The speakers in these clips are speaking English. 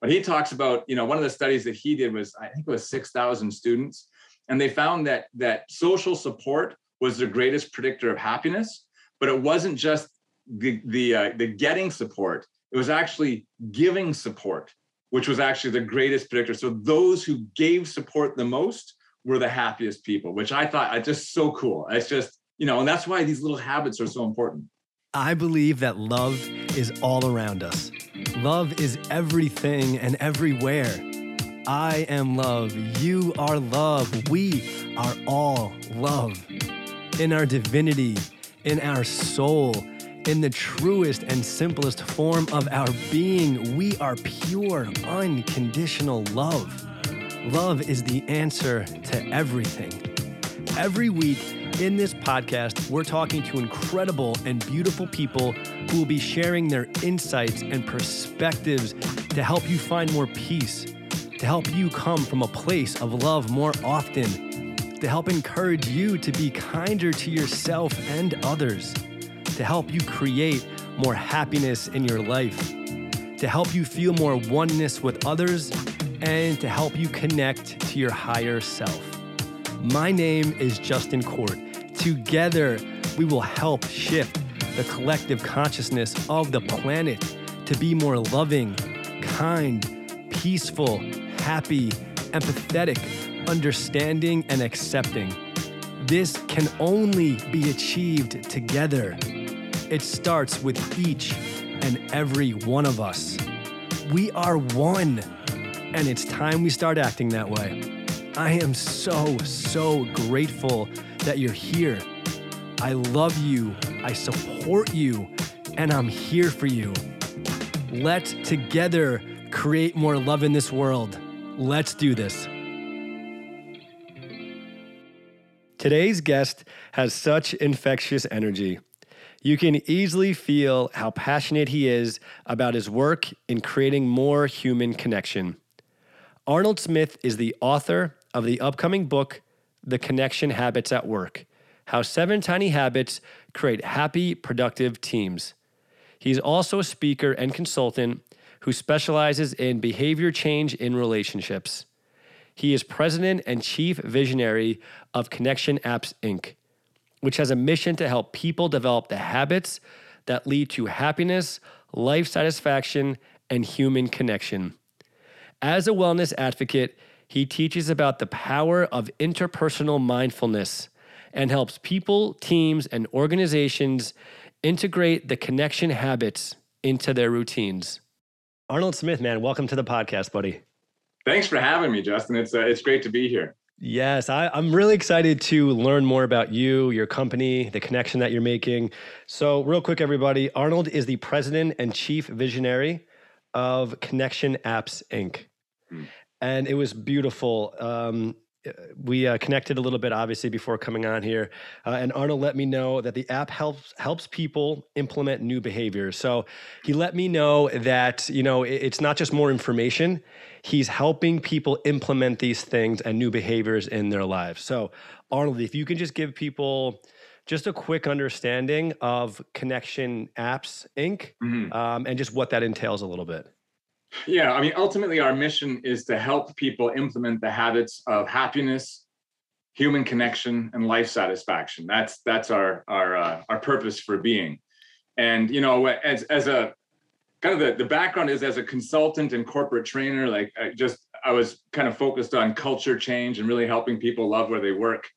but he talks about, you know, one of the studies that he did was, I think it was 6,000 students. And they found that that social support was the greatest predictor of happiness, but it wasn't just the the, uh, the getting support. It was actually giving support, which was actually the greatest predictor. So those who gave support the most were the happiest people, which I thought I just so cool. It's just, you know, and that's why these little habits are so important. I believe that love is all around us. Love is everything and everywhere. I am love. You are love. We are all love. In our divinity, in our soul, in the truest and simplest form of our being, we are pure, unconditional love. Love is the answer to everything. Every week in this podcast, we're talking to incredible and beautiful people who will be sharing their insights and perspectives to help you find more peace, to help you come from a place of love more often, to help encourage you to be kinder to yourself and others, to help you create more happiness in your life, to help you feel more oneness with others and to help you connect to your higher self. My name is Justin Court. Together, we will help shift the collective consciousness of the planet to be more loving, kind, peaceful, happy, empathetic, understanding, and accepting. This can only be achieved together. It starts with each and every one of us. We are one and it's time we start acting that way. I am so, so grateful that you're here. I love you, I support you, and I'm here for you. Let's together create more love in this world. Let's do this. Today's guest has such infectious energy. You can easily feel how passionate he is about his work in creating more human connection. Rnold Smith is the author of the upcoming book, The Connection Habits at Work How Seven Tiny Habits Create Happy, Productive Teams. He's also a speaker and consultant who specializes in behavior change in relationships. He is president and chief visionary of Connection Apps Inc., which has a mission to help people develop the habits that lead to happiness, life satisfaction, and human connection. As a wellness advocate, he teaches about the power of interpersonal mindfulness and helps people, teams, and organizations integrate the connection habits into their routines. Rnold Smith, man, welcome to the podcast, buddy. Thanks for having me, Justin. It's uh, it's great to be here. Yes, I, am really excited to learn more about you, your company, the connection that you're making. So, real quick, everybody, Rnold is the president and chief visionary of Connection Apps Inc. Mm. And it was beautiful. Um, we uh, connected a little bit, obviously, before coming on here. Uh, and Rnold let me know that the app helps helps people implement new behaviors. So he let me know that you know it, it's not just more information; he's helping people implement these things and new behaviors in their lives. So Rnold, if you can just give people just a quick understanding of Connection Apps Inc. Mm-hmm. Um, and just what that entails a little bit. Yeah, I mean, ultimately, our mission is to help people implement the habits of happiness, human connection, and life satisfaction. That's that's our our uh, our purpose for being. And you know, as as a kind of the, the background is as a consultant and corporate trainer, like I just I was kind of focused on culture change and really helping people love where they work.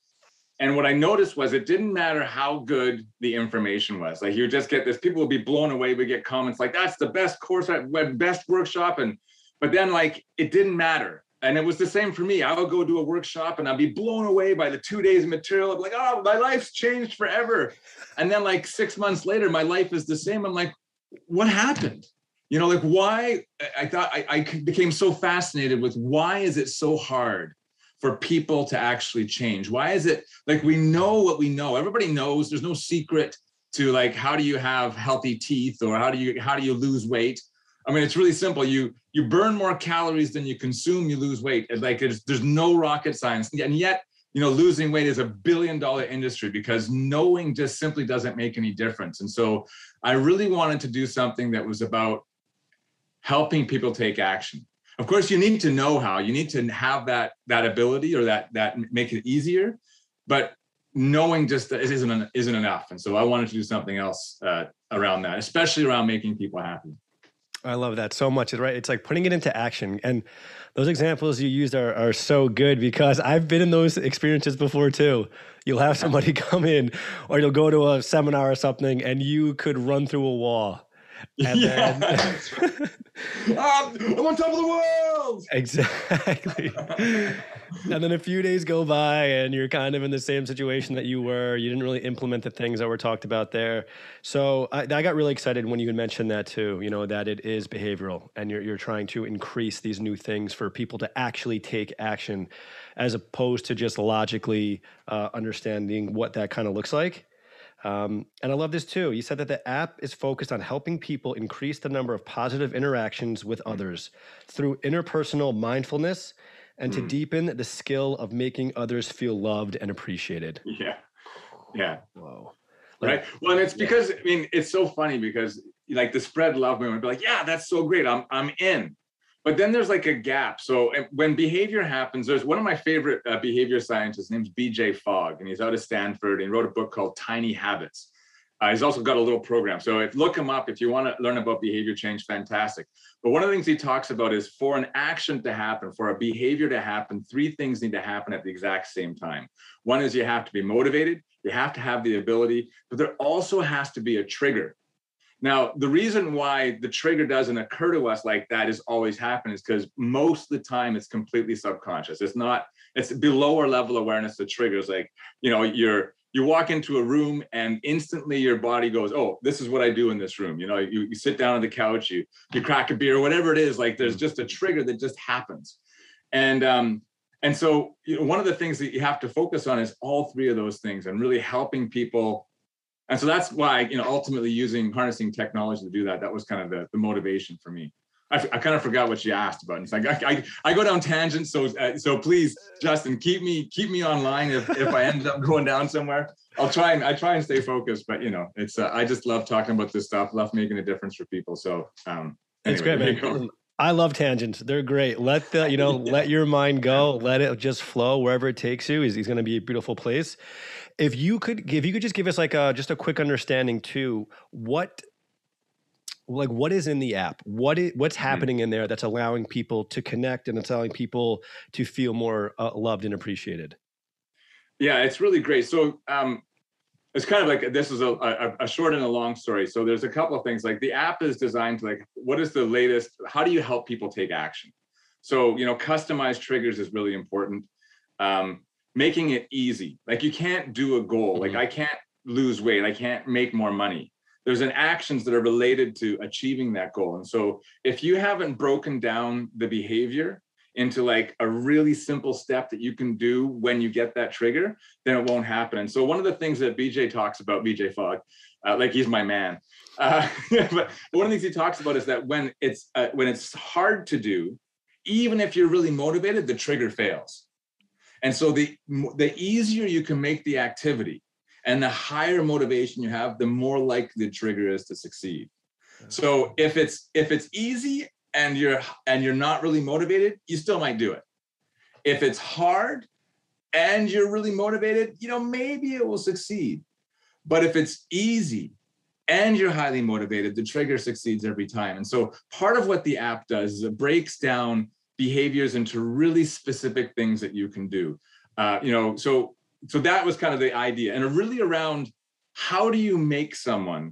And what I noticed was it didn't matter how good the information was. Like you just get this, people would be blown away. We get comments like, that's the best course, best workshop. And but then like it didn't matter. And it was the same for me. I would go do a workshop and I'd be blown away by the two days of material. Be like, oh, my life's changed forever. And then like six months later, my life is the same. I'm like, what happened? You know, like why I thought I, I became so fascinated with why is it so hard for people to actually change? Why is it like we know what we know? Everybody knows there's no secret to like how do you have healthy teeth or how do you how do you lose weight? I mean, it's really simple. You you burn more calories than you consume, you lose weight. Like there's there's no rocket science. And yet, you know, losing weight is a billion dollar industry because knowing just simply doesn't make any difference. And so I really wanted to do something that was about helping people take action Of course, you need to know how. You need to have that that ability or that that make it easier. But knowing just isn't isn't enough. And so I wanted to do something else uh, around that, especially around making people happy. I love that so much. Right. It's like putting it into action. And those examples you used are, are so good because I've been in those experiences before too. You'll have somebody come in or you'll go to a seminar or something and you could run through a wall and yeah, then ah, I'm on top of the world. Exactly. and then a few days go by and you're kind of in the same situation that you were. You didn't really implement the things that were talked about there. So I, I got really excited when you had mentioned that too, you know, that it is behavioral and you're, you're trying to increase these new things for people to actually take action as opposed to just logically uh, understanding what that kind of looks like. Um, and I love this too. You said that the app is focused on helping people increase the number of positive interactions with mm. others through interpersonal mindfulness and mm. to deepen the skill of making others feel loved and appreciated. Yeah. Yeah. Whoa. Right. Well, and it's because, I mean, it's so funny because like the spread love movement, be like, yeah, that's so great. I'm, I'm in but then there's like a gap. So when behavior happens, there's one of my favorite uh, behavior scientists, name's BJ Fogg, and he's out of Stanford and wrote a book called Tiny Habits. Uh, he's also got a little program. So if, look him up if you want to learn about behavior change, fantastic. But one of the things he talks about is for an action to happen, for a behavior to happen, three things need to happen at the exact same time. One is you have to be motivated, you have to have the ability, but there also has to be a trigger. Now, the reason why the trigger doesn't occur to us like that is always happen is because most of the time it's completely subconscious. It's not, it's below our level awareness The triggers. Like, you know, you're you walk into a room and instantly your body goes, Oh, this is what I do in this room. You know, you, you sit down on the couch, you you crack a beer, whatever it is, like there's just a trigger that just happens. And um, and so you know, one of the things that you have to focus on is all three of those things and really helping people and so that's why you know ultimately using harnessing technology to do that that was kind of the, the motivation for me I, I kind of forgot what you asked about And it's like I, I, I go down tangents so uh, so please justin keep me keep me online if, if i end up going down somewhere i'll try and i try and stay focused but you know it's uh, i just love talking about this stuff love making a difference for people so um anyway, it's great man I love tangents. They're great. Let the, you know, yeah. let your mind go. Let it just flow wherever it takes you. Is, is going to be a beautiful place. If you could, if you could just give us like a just a quick understanding too, what like what is in the app? What is what's mm-hmm. happening in there that's allowing people to connect and it's allowing people to feel more uh, loved and appreciated? Yeah it's really great. So um it's kind of like this is a, a, a, short and a long story. So there's a couple of things like the app is designed to like what is the latest how do you help people take action? So you know customized triggers is really important. Um, making it easy. Like you can't do a goal. Mm-hmm. Like I can't lose weight. I can't make more money. There's an actions that are related to achieving that goal. And so if you haven't broken down the behavior into like a really simple step that you can do when you get that trigger, then it won't happen. And so one of the things that BJ talks about, BJ Fogg, uh, like he's my man. Uh, but one of the things he talks about is that when it's uh, when it's hard to do, even if you're really motivated, the trigger fails. And so the the easier you can make the activity and the higher motivation you have, the more likely the trigger is to succeed. So if it's if it's easy and you're and you're not really motivated, you still might do it. If it's hard and you're really motivated, you know, maybe it will succeed. But if it's easy and you're highly motivated, the trigger succeeds every time. And so part of what the app does is it breaks down behaviors into really specific things that you can do. Uh, you know, so so that was kind of the idea, and really around how do you make someone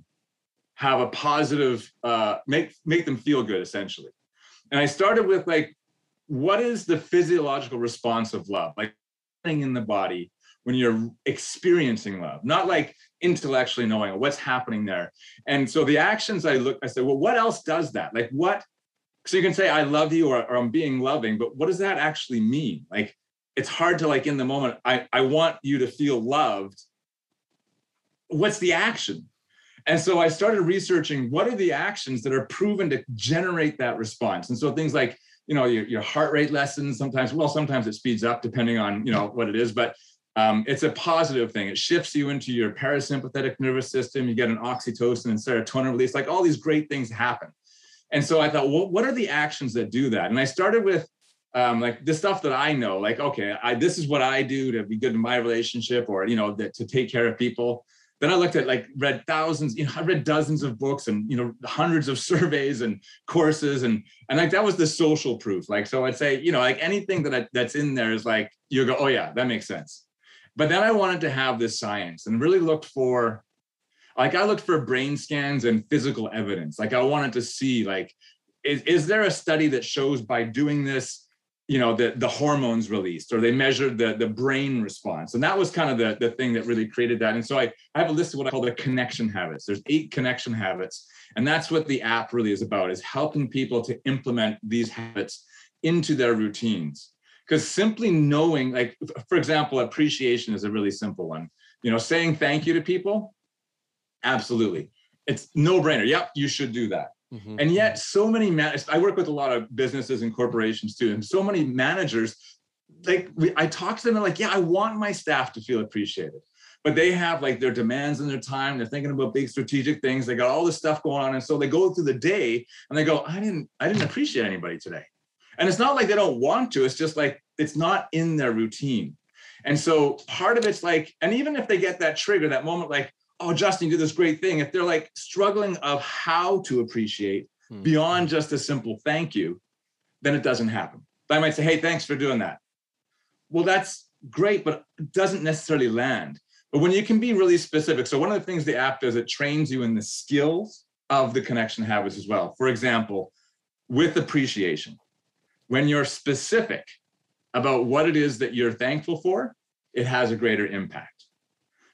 have a positive, uh, make make them feel good, essentially. And I started with like, what is the physiological response of love, like in the body when you're experiencing love, not like intellectually knowing what's happening there. And so the actions I look, I said, well, what else does that? Like what so you can say i love you or, or i'm being loving but what does that actually mean? Like it's hard to like in the moment i i want you to feel loved. What's the action? And so i started researching what are the actions that are proven to generate that response. And so things like you know your, your heart rate lessens sometimes. Well sometimes it speeds up depending on you know what it is but um, it's a positive thing. It shifts you into your parasympathetic nervous system. You get an oxytocin and serotonin release. Like all these great things happen And so I thought, well, what are the actions that do that? And I started with um, like the stuff that I know, like, okay, I, this is what I do to be good in my relationship or, you know, that to take care of people. Then I looked at like read thousands, you know, I read dozens of books and, you know, hundreds of surveys and courses. And, and like, that was the social proof. Like, so I'd say, you know, like anything that I, that's in there is like, you go, oh yeah, that makes sense. But then I wanted to have this science and really looked for, like I looked for brain scans and physical evidence. Like I wanted to see like, is, is there a study that shows by doing this, you know, the, the hormones released or they measured the, the brain response. And that was kind of the, the thing that really created that. And so I, I have a list of what I call the connection habits. There's eight connection habits. And that's what the app really is about is helping people to implement these habits into their routines. Because simply knowing, like, for example, appreciation is a really simple one. You know, saying thank you to people, absolutely. It's no brainer. Yep, you should do that. Mm-hmm. And yet, so many man- I work with a lot of businesses and corporations too, and so many managers, like we, I talk to them, and like, yeah, I want my staff to feel appreciated, but they have like their demands and their time. They're thinking about big strategic things. They got all this stuff going on, and so they go through the day and they go, I didn't, I didn't appreciate anybody today. And it's not like they don't want to. It's just like it's not in their routine. And so part of it's like, and even if they get that trigger, that moment, like, oh, Justin, you did this great thing. If they're like struggling of how to appreciate mm-hmm. beyond just a simple thank you, then it doesn't happen. I might say, hey, thanks for doing that. Well, that's great, but it doesn't necessarily land. But when you can be really specific, so one of the things the app does, it trains you in the skills of the connection habits as well. For example, with appreciation, when you're specific about what it is that you're thankful for, it has a greater impact.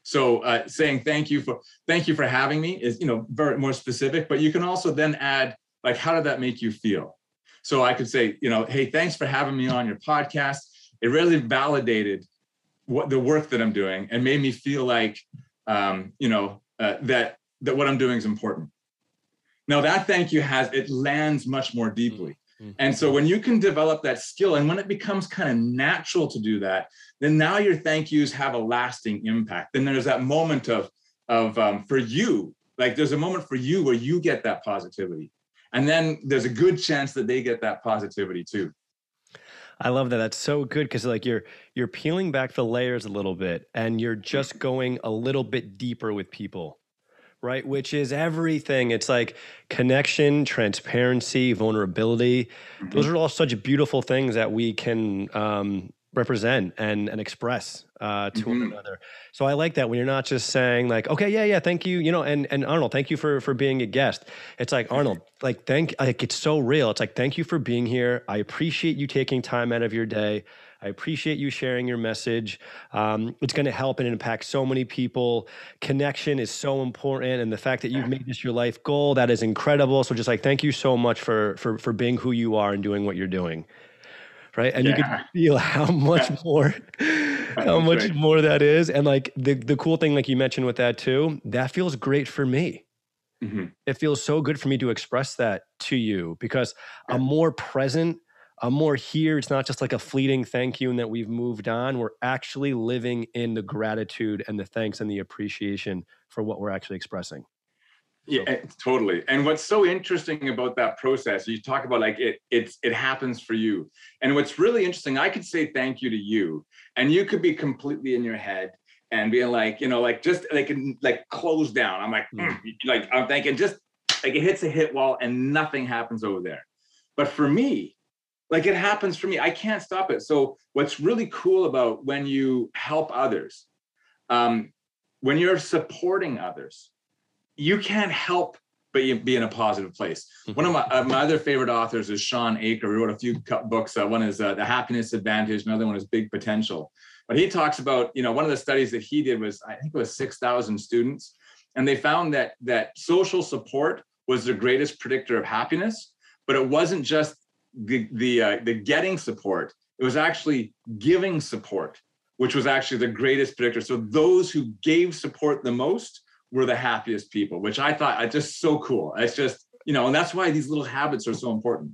So uh, saying thank you for thank you for having me is you know very more specific, but you can also then add like how did that make you feel? So I could say you know hey thanks for having me on your podcast. It really validated what the work that I'm doing and made me feel like um, you know uh, that that what I'm doing is important. Now that thank you has it lands much more deeply. Mm-hmm. And so when you can develop that skill and when it becomes kind of natural to do that, then now your thank yous have a lasting impact. Then there's that moment of, of um, for you, like there's a moment for you where you get that positivity. And then there's a good chance that they get that positivity too. I love that. That's so good because like you're you're peeling back the layers a little bit and you're just going a little bit deeper with people right? Which is everything. It's like connection, transparency, vulnerability. Mm-hmm. Those are all such beautiful things that we can um, represent and and express uh, to mm-hmm. one another. So I like that when you're not just saying like, okay, yeah, yeah, thank you, you know, and and Rnold, thank you for for being a guest. It's like Rnold, like thank, like it's so real. It's like thank you for being here. I appreciate you taking time out of your day. I appreciate you sharing your message. Um, it's going to help and impact so many people. Connection is so important, and the fact that you've made this your life goal that is incredible. So just like thank you so much for for for being who you are and doing what you're doing. Right, and yeah. you can feel how much more, how much great. more that is, and like the the cool thing, like you mentioned with that too, that feels great for me. Mm-hmm. It feels so good for me to express that to you because I'm more present I'm more here. It's not just like a fleeting thank you and that we've moved on. We're actually living in the gratitude and the thanks and the appreciation for what we're actually expressing. Yeah, totally. And what's so interesting about that process, you talk about like it it's it happens for you. And what's really interesting, I could say thank you to you, and you could be completely in your head and being like, you know, like just like like close down. I'm like, mm. like I'm thinking just like it hits a hit wall and nothing happens over there. But for me, like it happens for me. I can't stop it. So what's really cool about when you help others um, when you're supporting others you can't help but you be in a positive place. Mm-hmm. one of my, uh, my other favorite authors is Shawn Achor he wrote a few books. Uh, one is uh, the happiness advantage another one is big potential. But he talks about you know one of the studies that he did was i think it was 6000 students and they found that that social support was the greatest predictor of happiness but it wasn't just the the uh, the getting support. It was actually giving support, which was actually the greatest predictor. So those who gave support the most were the happiest people, which I thought I just so cool. It's just you know, and that's why these little habits are so important.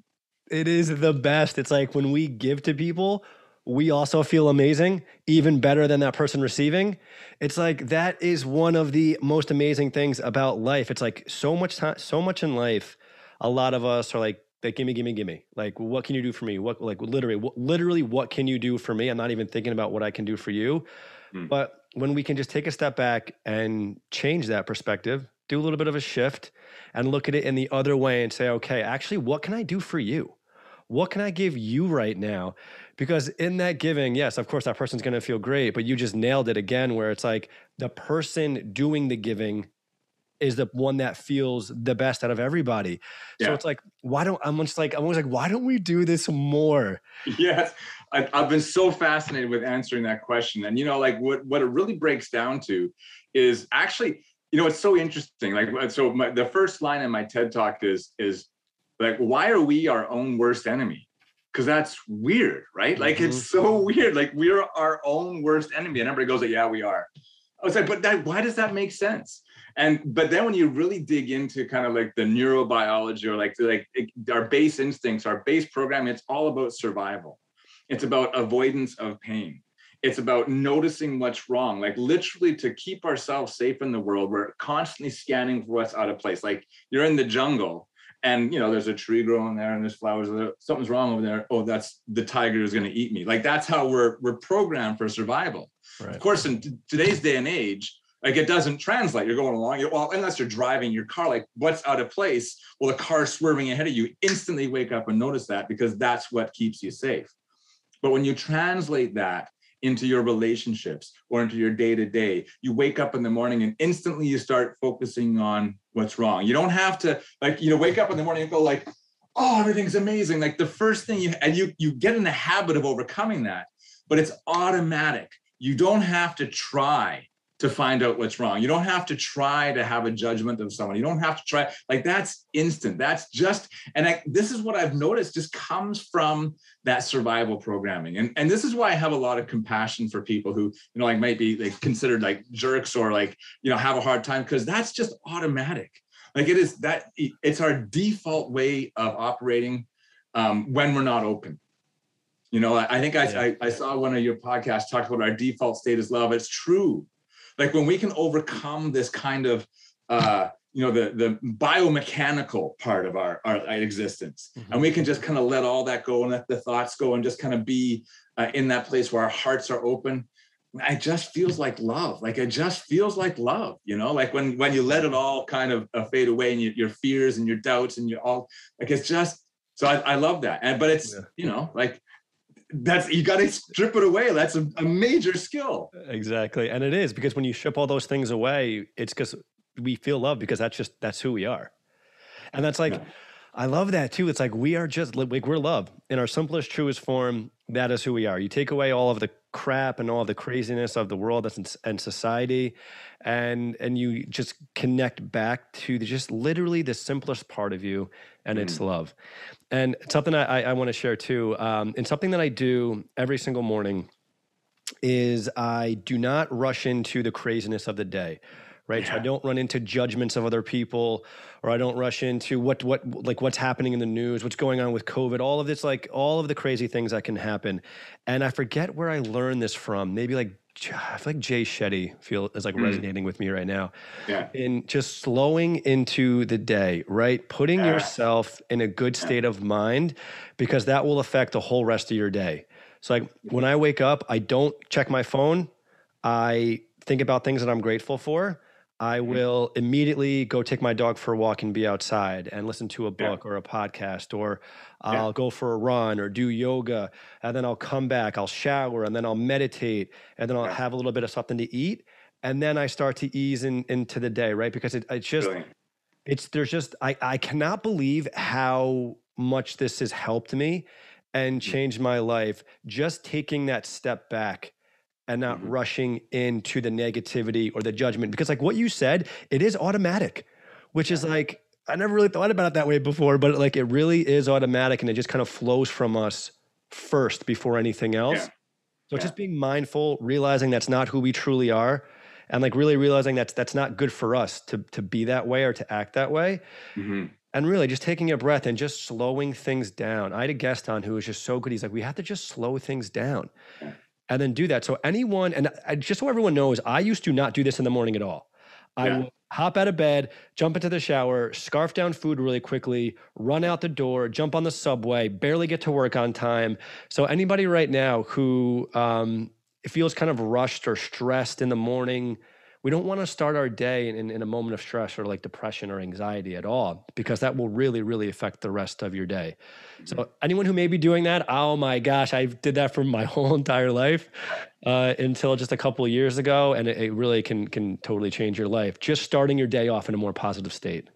It is the best. It's like when we give to people, we also feel amazing, even better than that person receiving. It's like that is one of the most amazing things about life. It's like so much time, so much in life a lot of us are like, like gimme, gimme, gimme. Like, what can you do for me? What, like, literally, what, literally, what can you do for me? I'm not even thinking about what I can do for you. Mm. But when we can just take a step back and change that perspective, do a little bit of a shift, and look at it in the other way and say, okay, actually, what can I do for you? What can I give you right now? Because in that giving, yes, of course, that person's going to feel great, but you just nailed it again, where it's like the person doing the giving is the one that feels the best out of everybody. Yeah. So it's like, why don't I'm just like I'm always like, why don't we do this more? Yes, I, I've been so fascinated with answering that question, and you know, like what what it really breaks down to is actually, you know, it's so interesting. Like, so my, the first line in my TED talk is is like, why are we our own worst enemy? Because that's weird, right? Like, mm-hmm. it's so weird. Like, we're our own worst enemy, and everybody goes, like, yeah, we are. I was like, but that, why does that make sense? And but then when you really dig into kind of like the neurobiology or like like our base instincts our base program it's all about survival. It's about avoidance of pain. It's about noticing what's wrong like literally to keep ourselves safe in the world we're constantly scanning for what's out of place. Like you're in the jungle and you know there's a tree growing there and there's flowers there something's wrong over there oh that's the tiger is going to eat me. Like that's how we're we're programmed for survival. Right. of course in t- today's day and age like it doesn't translate. You're going along, You're, well, unless you're driving your car, like what's out of place? Well, the car swerving ahead of you, instantly wake up and notice that because that's what keeps you safe. But when you translate that into your relationships or into your day to day, you wake up in the morning and instantly you start focusing on what's wrong. You don't have to like, you know, wake up in the morning and go like, oh, everything's amazing. Like the first thing you, and you, you get in the habit of overcoming that, but it's automatic. You don't have to try to find out what's wrong. You don't have to try to have a judgment of someone. You don't have to try like that's instant. That's just and I, this is what I've noticed just comes from that survival programming. And and this is why I have a lot of compassion for people who, you know, like might be like considered like jerks or like, you know, have a hard time because that's just automatic. Like it is that it's our default way of operating um, when we're not open. You know, I, I think I, yeah. I, I saw one of your podcasts talk about our default state is love. It's true like when we can overcome this kind of uh, you know the the biomechanical part of our our existence mm-hmm. and we can just kind of let all that go and let the thoughts go and just kind of be uh, in that place where our hearts are open it just feels like love like it just feels like love you know like when when you let it all kind of uh, fade away and you, your fears and your doubts and you all like it's just so I, I love that and but it's yeah. you know like that's you got to strip it away. That's a, a, major skill. Exactly. And it is because when you strip all those things away it's because we feel love because that's just that's who we are. And that's like yeah. i love that too. It's like we are just like we're love. In our simplest truest form that is who we are. You take away all of the crap and all of the craziness of the world and society and and you just connect back to the, just literally the simplest part of you and mm. it's love and something I, I want to share too, um, and something that I do every single morning is I do not rush into the craziness of the day, right? Yeah. So I don't run into judgments of other people, or I don't rush into what what like what's happening in the news, what's going on with COVID, all of this, like all of the crazy things that can happen. And I forget where I learned this from. Maybe like I feel like Jay Shetty feel is like mm. resonating with me right now. Yeah. In just slowing into the day, right? Putting yeah. yourself in a good state yeah. of mind because that will affect the whole rest of your day. So like when I wake up, I don't check my phone. I think about things that I'm grateful for. I mm-hmm. will immediately go take my dog for a walk and be outside and listen to a book yeah. or a podcast, or I'll yeah. go for a run or do yoga. And then I'll come back, I'll shower, and then I'll meditate, and then I'll yeah. have a little bit of something to eat. And then I start to ease in, into the day, right? Because it, it's just, Brilliant. it's, there's just, I, I cannot believe how much this has helped me and mm. changed my life. Just taking that step back and not mm-hmm. rushing into the negativity or the judgment because like what you said it is automatic which is like i never really thought about it that way before but like it really is automatic and it just kind of flows from us first before anything else yeah. so yeah. just being mindful realizing that's not who we truly are and like really realizing that's that's not good for us to to be that way or to act that way mm-hmm. and really just taking a breath and just slowing things down i had a guest on who was just so good he's like we have to just slow things down yeah and then do that. So anyone, and I, just so everyone knows, I used to not do this in the morning at all. I. hop out of bed, jump into the shower, scarf down food really quickly, run out the door, jump on the subway, barely get to work on time. So anybody right now who um, feels kind of rushed or stressed in the morning, we don't want to start our day in, in a moment of stress or like depression or anxiety at all because that will really really affect the rest of your day. So mm-hmm. anyone who may be doing that oh my gosh i did that for my whole entire life uh, until just a couple of years ago and it, it really can can totally change your life. Just starting your day off in a more positive state.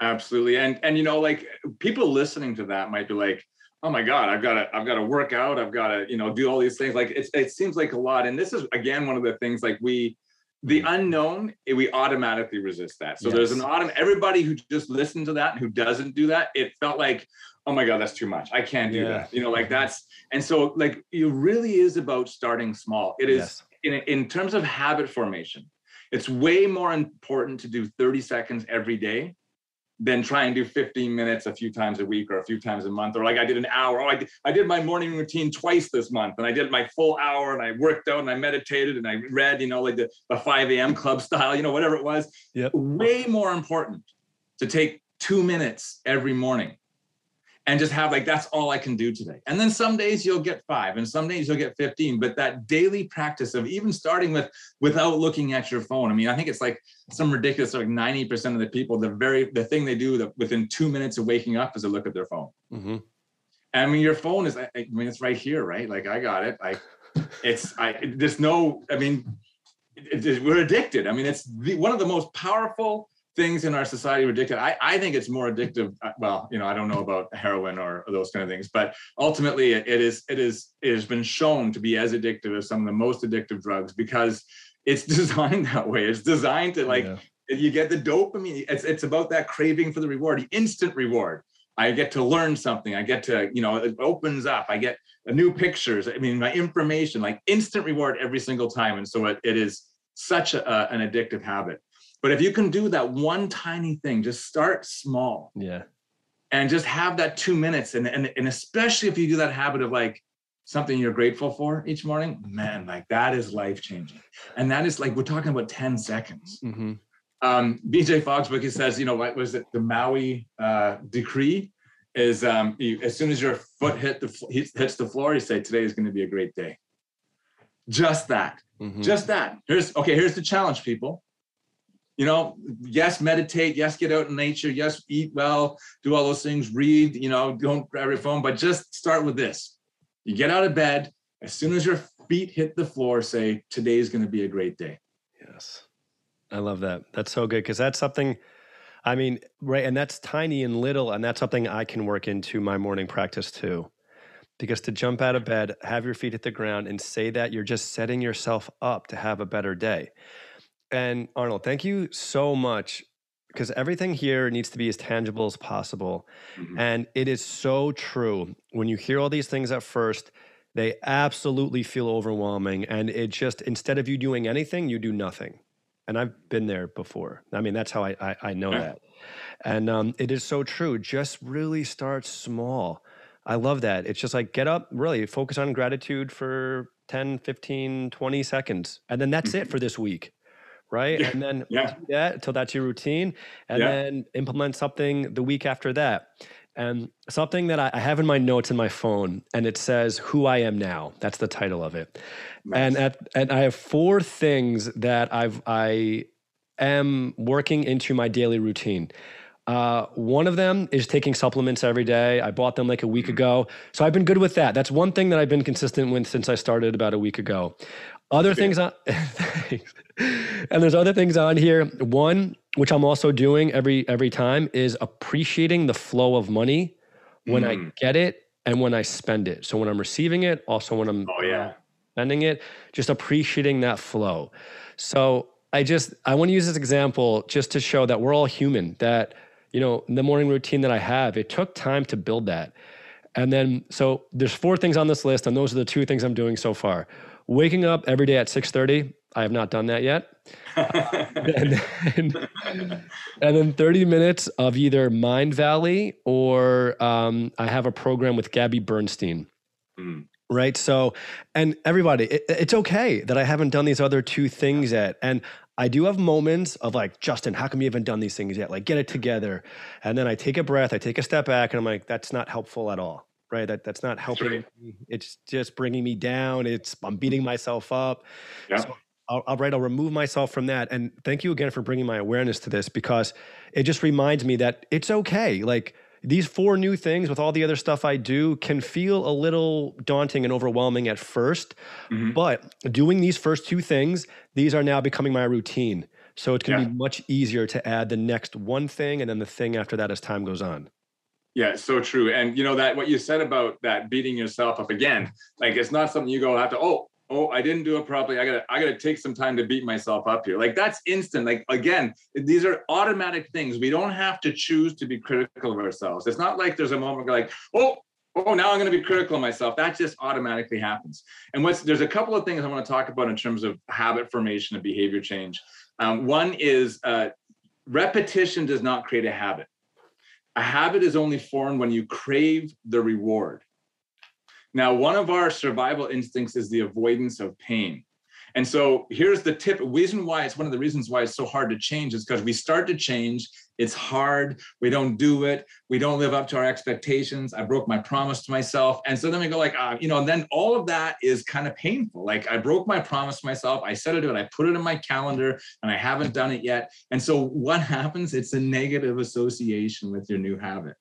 Absolutely and and you know like people listening to that might be like oh my god i've got to i've got to work out i've got to you know do all these things. Like it's, it seems like a lot and this is again one of the things like we the unknown eh, we automatically resist that so yes. there's an autumn everybody who just listened to that and who doesn't do that it felt like oh my god that's too much i can't do yeah. that you know like that's and so like it really is about starting small it is yes. in, in terms of habit formation it's way more important to do 30 seconds every day then try and do 15 minutes a few times a week or a few times a month or like i did an hour oh i did, I did my morning routine twice this month and i did my full hour and i worked out and i meditated and i read you know like the, the 5 a.m club style you know whatever it was yep. way more important to take two minutes every morning and just have like that's all I can do today. And then some days you'll get 5 and some days you'll get 15, but that daily practice of even starting with without looking at your phone. I mean, I think it's like some ridiculous like 90% of the people the very the thing they do that within 2 minutes of waking up is to look at their phone. Mm-hmm. I mean, your phone is I mean it's right here, right? Like I got it. like it's I there's no I mean it, it, we're addicted. I mean, it's the, one of the most powerful things in our society are addictive. I, I think it's more addictive. Uh, well, you know, I don't know about heroin or, or those kind of things, but ultimately it, it is it is it has been shown to be as addictive as some of the most addictive drugs because it's designed that way. It's designed to like yeah. you get the dopamine. It's it's about that craving for the reward, the instant reward. I get to learn something. I get to, you know, it opens up. I get new pictures. I mean, my information, like instant reward every single time. And so it, it is such a, an addictive habit. But if you can do that one tiny thing, just start small. Yeah. And just have that two minutes. And, and, and especially if you do that habit of like something you're grateful for each morning, man, like that is life changing. And that is like, we're talking about 10 seconds. Mm-hmm. Um, BJ Fogg's book, he says, you know, what was it? The Maui uh, decree is um, you, as soon as your foot hit the hits the floor, you say, today is going to be a great day. Just that. Mm-hmm. Just that. Here's okay. Here's the challenge, people you know, yes, meditate, yes, get out in nature, yes, eat well, do all those things, read, you know, don't grab your phone, but just start with this. You get out of bed, as soon as your feet hit the floor, say, today is going to be a great day. Yes. I love that. That's so good because that's something, I mean, right. And that's tiny and little. And that's something I can work into my morning practice too. Because to jump out of bed, have your feet hit the ground, and say that you're just setting yourself up to have a better day. And Rnold, thank you so much because everything here needs to be as tangible as possible. Mm-hmm. And it is so true. When you hear all these things at first, they absolutely feel overwhelming. And it just, instead of you doing anything, you do nothing. And I've been there before. I mean, that's how I, I, I know yeah. that. And um, it is so true. Just really start small. I love that. It's just like get up, really focus on gratitude for 10, 15, 20 seconds. And then that's it mm-hmm. for this week right? Yeah. And then yeah. do that until that's your routine, and yeah. then implement something the week after that. And something that I, have in my notes in my phone, and it says "Who I Am Now." That's the title of it. Nice. And at and I have four things that I've I am working into my daily routine. Uh, one of them is taking supplements every day. I bought them like a week mm-hmm. ago. So I've been good with that. That's one thing that I've been consistent with since I started about a week ago. Other things on, and there's other things on here. One, which I'm also doing every every time, is appreciating the flow of money when mm. I get it and when I spend it. So when I'm receiving it, also when I'm oh yeah spending it, just appreciating that flow. So I just I want to use this example just to show that we're all human. That you know the morning routine that I have, it took time to build that. And then so there's four things on this list, and those are the two things I'm doing so far waking up every day at 6.30 i have not done that yet uh, and, then, and, then 30 minutes of either Mindvalley or um, i have a program with gabby bernstein mm. right so and everybody it, it's okay that i haven't done these other two things yet and I do have moments of like, Justin, how come you haven't done these things yet? Like, get it together. And then I take a breath, I take a step back, and I'm like, that's not helpful at all. Right. That that's not helping right. me. It's just bringing me down. It's I'm beating myself up. Yeah. So I'll, I'll right. I'll remove myself from that. And thank you again for bringing my awareness to this because it just reminds me that it's okay. Like these four new things with all the other stuff I do can feel a little daunting and overwhelming at 1st Mhm. but doing these first two things, these are now becoming my routine. So it's going to Yeah. be much easier to add the next one thing and then the thing after that as time goes on. Yeah, so true. And you know that what you said about that beating yourself up again, like it's not something you go have to, oh, oh, I didn't do it properly. I gotta, I gotta take some time to beat myself up here. Like that's instant. Like again, these are automatic things. We don't have to choose to be critical of ourselves. It's not like there's a moment like, oh, oh, now I'm gonna be critical of myself. That just automatically happens. And what's there's a couple of things I want to talk about in terms of habit formation and behavior change. Um, one is uh, repetition does not create a habit. A habit is only formed when you crave the reward. Now, one of our survival instincts is the avoidance of pain. And so here's the tip. Reason why it's one of the reasons why it's so hard to change is because we start to change. It's hard. We don't do it. We don't live up to our expectations. I broke my promise to myself. And so then we go like, uh, you know, and then all of that is kind of painful. Like I broke my promise to myself. I said to do it. I put it in my calendar and I haven't done it yet. And so what happens? It's a negative association with your new habit.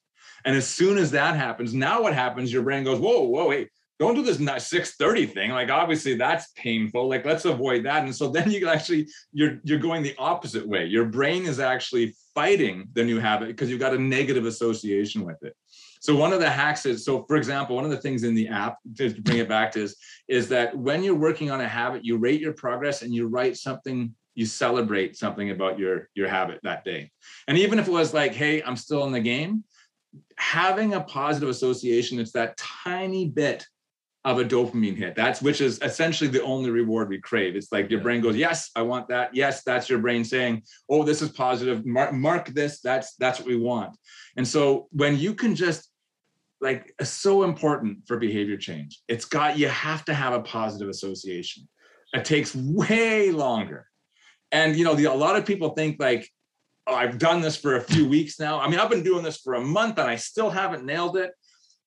And as soon as that happens, now what happens? Your brain goes, whoa, whoa, wait, don't do this 630 thing. Like obviously that's painful. Like let's avoid that. And so then you actually, you're you're going the opposite way. Your brain is actually fighting the new habit because you've got a negative association with it. So one of the hacks is, so for example, one of the things in the app, to bring it back to is, is that when you're working on a habit, you rate your progress and you write something you celebrate something about your your habit that day and even if it was like hey i'm still in the game having a positive association it's that tiny bit of a dopamine hit. That's which is essentially the only reward we crave. It's like your Yeah. brain goes yes i want that. Yes that's your brain saying oh this is positive. Mark, mark this. That's that's what we want and so when you can just like so important for behavior change. It's got you have to have a positive association. It takes way longer. And you know the, a lot of people think like oh, I've done this for a few weeks now. I mean, I've been doing this for a month and I still haven't nailed it.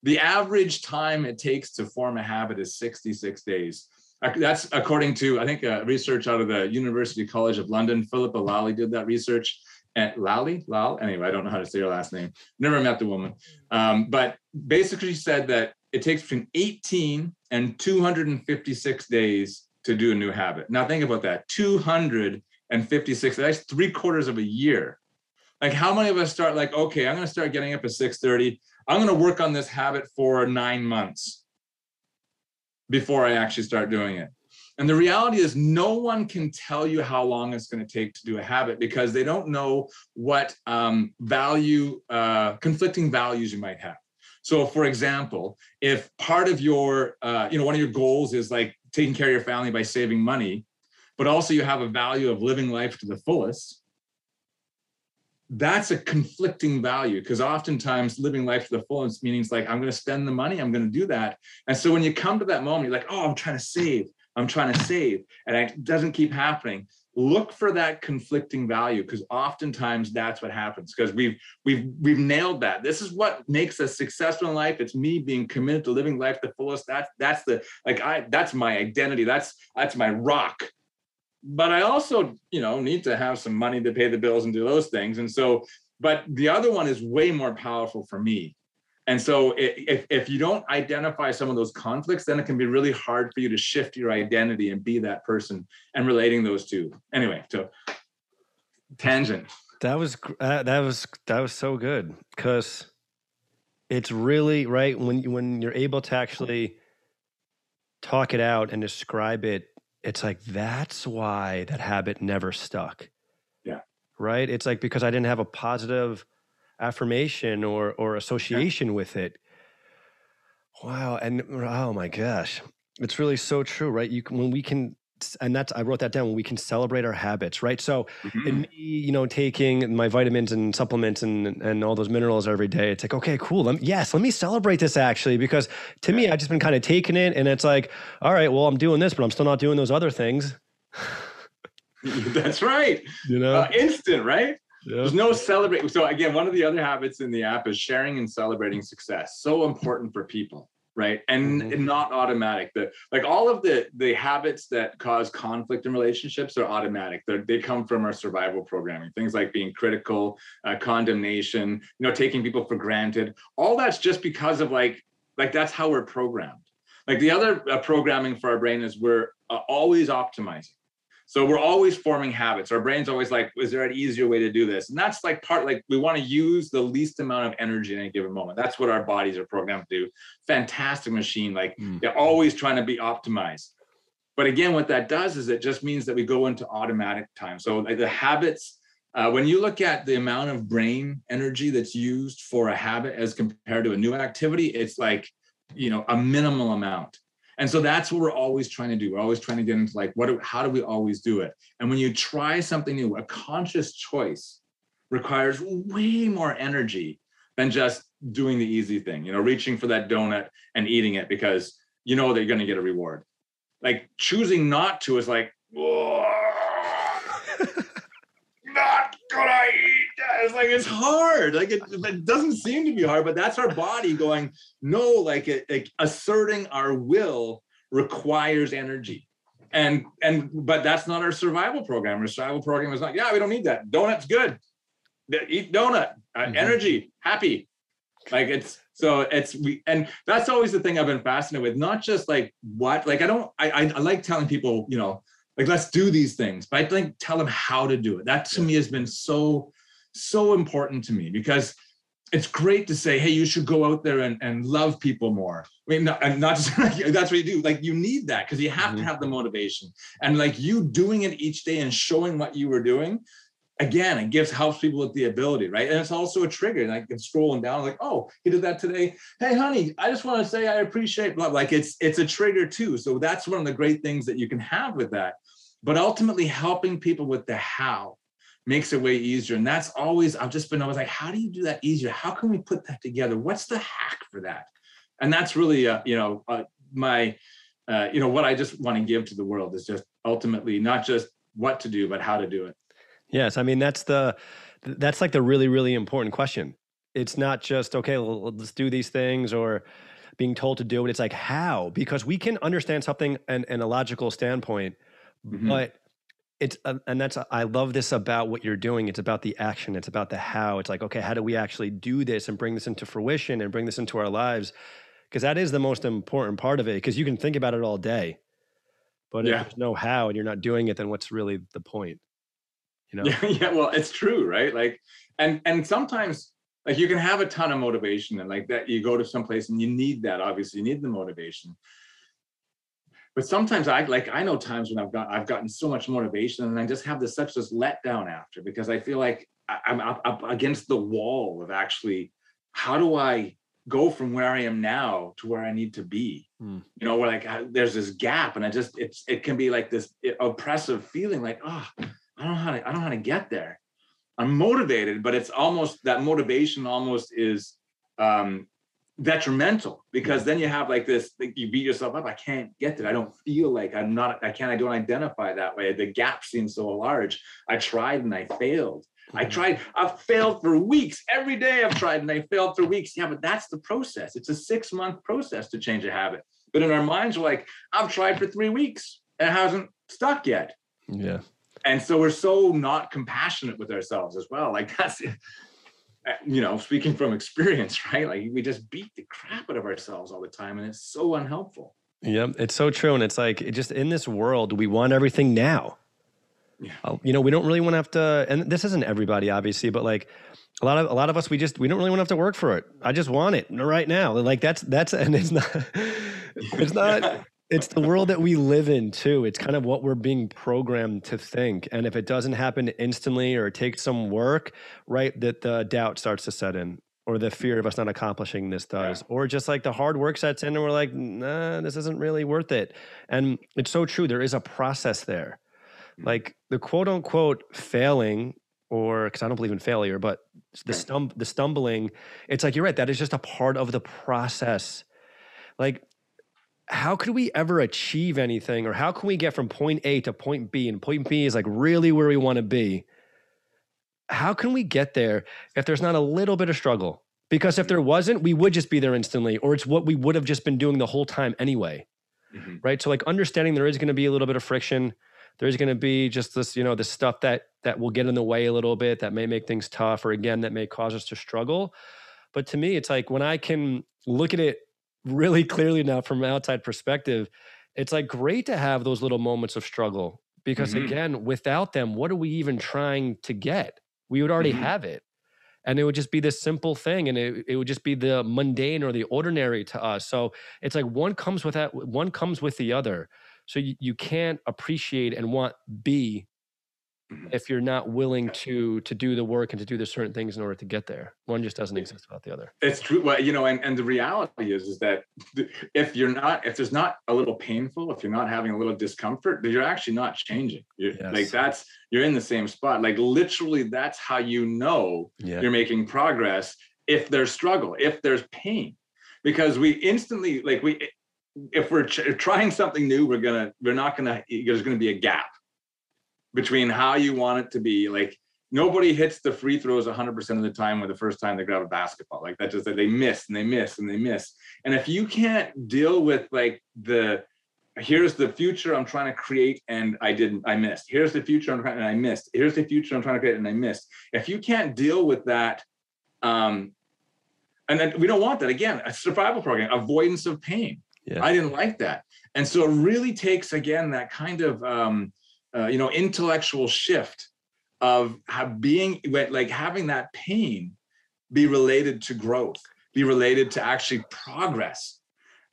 The average time it takes to form a habit is 66 days. That's according to, I think, uh, research out of the University College of London. Philippa Lally did that research. And Lally, Lal, anyway, I don't know how to say her last name. Never met the woman. Um, but basically said that it takes between 18 and 256 days to do a new habit. Now think about that. 256, that's three quarters of a year. Like how many of us start like, okay, I'm gonna start getting up at 6:30. I'm gonna work on this habit for nine months before I actually start doing it. And the reality is, no one can tell you how long it's going to take to do a habit because they don't know what um, value, uh, conflicting values you might have. So, for example, if part of your, uh, you know, one of your goals is like taking care of your family by saving money, but also you have a value of living life to the fullest, that's a conflicting value because oftentimes living life to the fullest means like I'm going to spend the money, I'm going to do that. And so when you come to that moment, you're like, oh, I'm trying to save, I'm trying to save, and it doesn't keep happening. Look for that conflicting value because oftentimes that's what happens because we've we've we've nailed that. This is what makes us successful in life. It's me being committed to living life to the fullest. That's that's the like I that's my identity. That's that's my rock but I also, you know, need to have some money to pay the bills and do those things. And so, but the other one is way more powerful for me. And so, if, if you don't identify some of those conflicts, then it can be really hard for you to shift your identity and be that person and relating those two. Anyway, so tangent. That was uh, that was that was so good because it's really right when you, when you're able to actually talk it out and describe it. It's like that's why that habit never stuck. Yeah. Right. It's like because I didn't have a positive affirmation or or association with it. Wow. And oh my gosh, it's really so true. Right. You can, when we can. And that's I wrote that down we can celebrate our habits, right? So Mhm. and me, you know, taking my vitamins and supplements and and all those minerals every day, it's like, okay, cool. Let me, yes, let me celebrate this actually, because to me, I've just been kind of taking it, and it's like, all right, well, I'm doing this, but I'm still not doing those other things. That's right. You know, Uh, instant, right? yeah. There's no celebrate. So again, one of the other habits in the app is sharing and celebrating success. So important for people, right? And, Mhm. not automatic. The like all of the the habits that cause conflict in relationships are automatic. They're, they come from our survival programming. Things like being critical, uh, condemnation, you know, taking people for granted. All that's just because of like like that's how we're programmed. Like the other uh, programming for our brain is we're uh, always optimizing. So we're always forming habits. Our brain's always like, is there an easier way to do this? And that's like part, like we want to use the least amount of energy in any given moment. That's what our bodies are programmed to do. Fantastic machine. Like Mm. they're always trying to be optimized. But again, what that does is it just means that we go into automatic time. So like the habits, uh, when you look at the amount of brain energy that's used for a habit as compared to a new activity, it's like, you know, a minimal amount. And so that's what we're always trying to do. We're always trying to get into like, what, do, how do we always do it? And when you try something new, a conscious choice requires way more energy than just doing the easy thing, you know, reaching for that donut and eating it because you know that you're going to get a reward. Like choosing not to is like, "Whoa, not gonna It's like it's hard. Like it, it doesn't seem to be hard, but that's our body going, no, like it, like asserting our will requires energy. And and but that's not our survival program. Our survival program is like, yeah, we don't need that. Donut's good. Eat donut. Uh, Mhm. Energy, happy. Like it's so it's we and that's always the thing I've been fascinated with. Not just like what, like I don't I I, I like telling people, you know, like let's do these things, but I think tell them how to do it. That to Yeah. me has been so so important to me because it's great to say, hey, you should go out there and, and love people more. I mean, not, and not just like, that's what you do. Like you need that because you have Mhm. to have the motivation. And like you doing it each day and showing what you were doing, again, it gives helps people with the ability, right? And it's also a trigger. Like it's scrolling down, like, oh, he did that today. Hey, honey, I just want to say I appreciate blah. Like it's it's a trigger too. So that's one of the great things that you can have with that. But ultimately, helping people with the how makes it way easier. And that's always, I've just been always like, how do you do that easier? How can we put that together? What's the hack for that? And that's really, uh, you know, uh, my, uh, you know, what I just want to give to the world is just ultimately not just what to do, but how to do it. Yes, I mean that's the that's like the really really important question. It's not just okay, well, let's do these things or being told to do it. It's like how because we can understand something and in a logical standpoint, Mhm. but it's uh, and that's I love this about what you're doing. It's about the action. It's about the how. It's like okay, how do we actually do this and bring this into fruition and bring this into our lives? Because that is the most important part of it. Because you can think about it all day, but Yeah. if there's no how and you're not doing it, then what's really the point? You know? Yeah, yeah, well, it's true, right? Like, and and sometimes like you can have a ton of motivation and like that you go to some place and you need that. Obviously, you need the motivation. But sometimes I like I know times when I've got I've gotten so much motivation and I just have this such this letdown after because I feel like I'm up, up against the wall of actually how do I go from where I am now to where I need to be? Hmm. You know, where like I- there's this gap and I just it's it can be like this oppressive feeling like oh I don't know how to I don't know how to get there. I'm motivated, but it's almost that motivation almost is um detrimental because then you have like this like you beat yourself up. I can't get there. I don't feel like I'm not, I can't, I don't identify that way. The gap seems so large. I tried and I failed. I Mhm. tried, I've failed for weeks. Every day I've tried and I failed for weeks. Yeah, but that's the process. It's a six month process to change a habit. But in our minds, we're like, I've tried for three weeks and it hasn't stuck yet Yeah. and so we're so not compassionate with ourselves as well like that's you know speaking from experience right like we just beat the crap out of ourselves all the time and it's so unhelpful Yep, it's so true, and it's like it just in this world we want everything now. Yeah. Uh, You know, we don't really want to have to, and this isn't everybody, obviously, but like a lot of a lot of us, we just we don't really want to have to work for it. I just want it right now. Like that's that's, and it's not, it's not. It's the world that we live in too. It's kind of what we're being programmed to think, and if it doesn't happen instantly or it takes some work, right, that the doubt starts to set in, or the fear of us not accomplishing this does, or just like the hard work sets in, and we're like, nah, this isn't really worth it. And it's so true. There is a process there Mhm. like the quote unquote failing or because i don't believe in failure but the stum- the stumbling it's like you're right that is just a part of the process like how could we ever achieve anything or how can we get from point A to point B and point B is like really where we want to be? How can we get there if there's not a little bit of struggle? Because if there wasn't, we would just be there instantly, or it's what we would have just been doing the whole time anyway. Mm-hmm. Right. So, like, understanding there is going to be a little bit of friction. There's going to be just this, you know, this stuff that that will get in the way a little bit, that may make things tough, or again, that may cause us to struggle. But to me, it's like when I can look at it really clearly now from an outside perspective, it's like great to have those little moments of struggle because mm-hmm. again, without them, what are we even trying to get? We would already mm-hmm. have it. And it would just be this simple thing and it, it would just be the mundane or the ordinary to us. So it's like one comes with that, one comes with the other. So you, you can't appreciate and want B Mm-hmm. if you're not willing to to do the work and to do the certain things in order to get there one just doesn't exist without the other it's true well you know and, and the reality is is that if you're not if there's not a little painful if you're not having a little discomfort you're actually not changing yes. like that's you're in the same spot like literally that's how you know yeah. you're making progress if there's struggle if there's pain because we instantly like we if we're ch- trying something new we're gonna we're not gonna there's gonna be a gap between how you want it to be. Like nobody hits the free throws 100% of the time when the first time they grab a basketball. Like that just that they miss and they miss and they miss. And if you can't deal with like the here's the future I'm trying to create and I didn't, I missed. Here's the future I'm trying and I missed. Here's the future I'm trying to create and I missed. If you can't deal with that, um, and then we don't want that again, a survival program, avoidance of pain. Yeah. I didn't like that. And so it really takes again that kind of um, uh, you know intellectual shift of being like having that pain be related to growth be related to actually progress.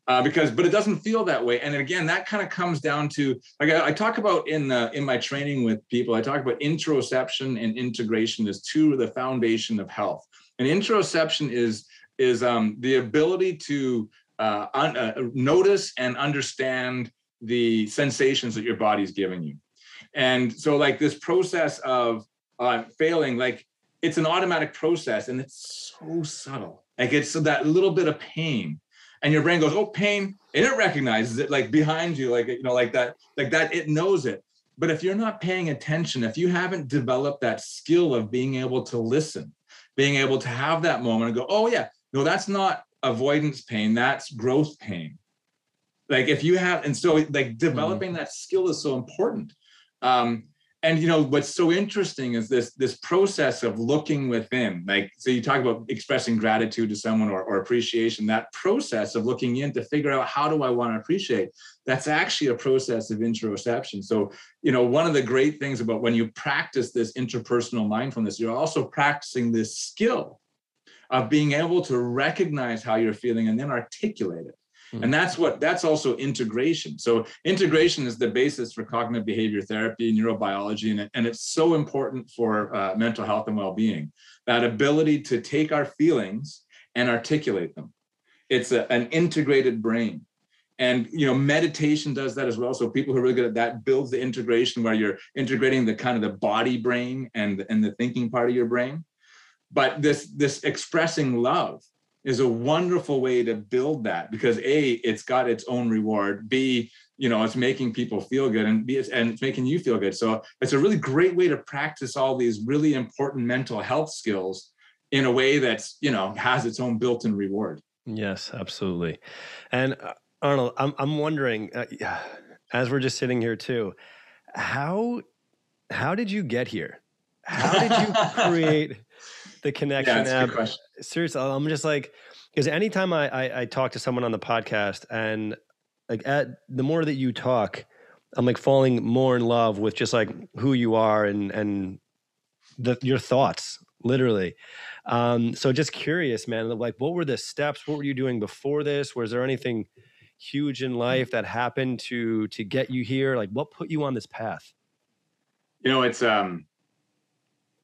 Uh, because but it doesn't feel that way. And again that kind of comes down to like I, I, talk about in the in my training with people i talk about interoception and integration as two of the foundation of health. And interoception is is um, the ability to uh, un, uh, notice and understand the sensations that your body's giving you and so like this process of uh, failing, like it's an automatic process and it's so subtle. Like it's that little bit of pain. And your brain goes, oh, pain, and it recognizes it like behind you, like you know, like that, like that, it knows it. But if you're not paying attention, if you haven't developed that skill of being able to listen, being able to have that moment and go, oh yeah, no, that's not avoidance pain, that's growth pain. Like if you have, and so like developing mm. that skill is so important. Um, and you know what's so interesting is this this process of looking within like so you talk about expressing gratitude to someone or, or appreciation that process of looking in to figure out how do i want to appreciate that's actually a process of interoception so you know one of the great things about when you practice this interpersonal mindfulness you're also practicing this skill of being able to recognize how you're feeling and then articulate it and hmm. that's what that's also integration. So integration is the basis for cognitive behavior therapy, neurobiology, and, and it's so important for uh, mental health and well-being. That ability to take our feelings and articulate them. It's a, an integrated brain. And you know, meditation does that as well. So people who are really good at that builds the integration where you're integrating the kind of the body brain and, and the thinking part of your brain. But this this expressing love is a wonderful way to build that because a it's got its own reward. B you know it's making people feel good and b it's, and it's making you feel good. So it's a really great way to practice all these really important mental health skills in a way that's you know has its own built-in reward. Yes absolutely. And uh, Rnold i'm, I'm wondering uh, as we're just sitting here too how how did you get here? How did you create the connection yeah, app. Seriously, I'm just like, because anytime I, I I talk to someone on the podcast, and like at the more that you talk, I'm like falling more in love with just like who you are and and the your thoughts, literally. Um, so just curious, man. Like, what were the steps? What were you doing before this? Was there anything huge in life that happened to to get you here? Like, what put you on this path? You know, it's um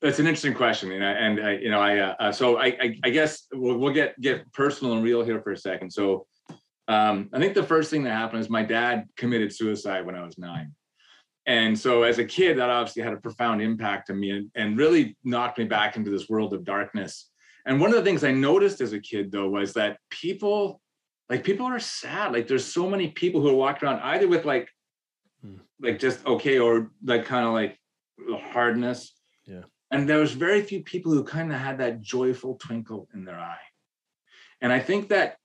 that's an interesting question, and I, and I, you know, I uh, uh, so I, I, I guess we'll, we'll get get personal and real here for a second. So, um, I think the first thing that happened is my dad committed suicide when I was nine, and so as a kid, that obviously had a profound impact on me and, and really knocked me back into this world of darkness. And one of the things I noticed as a kid, though, was that people like people are sad. Like there's so many people who are walking around either with like, hmm. like just okay, or like kind of like hardness. Yeah. And there was very few people who kind of had that joyful twinkle in their eye. And I think that,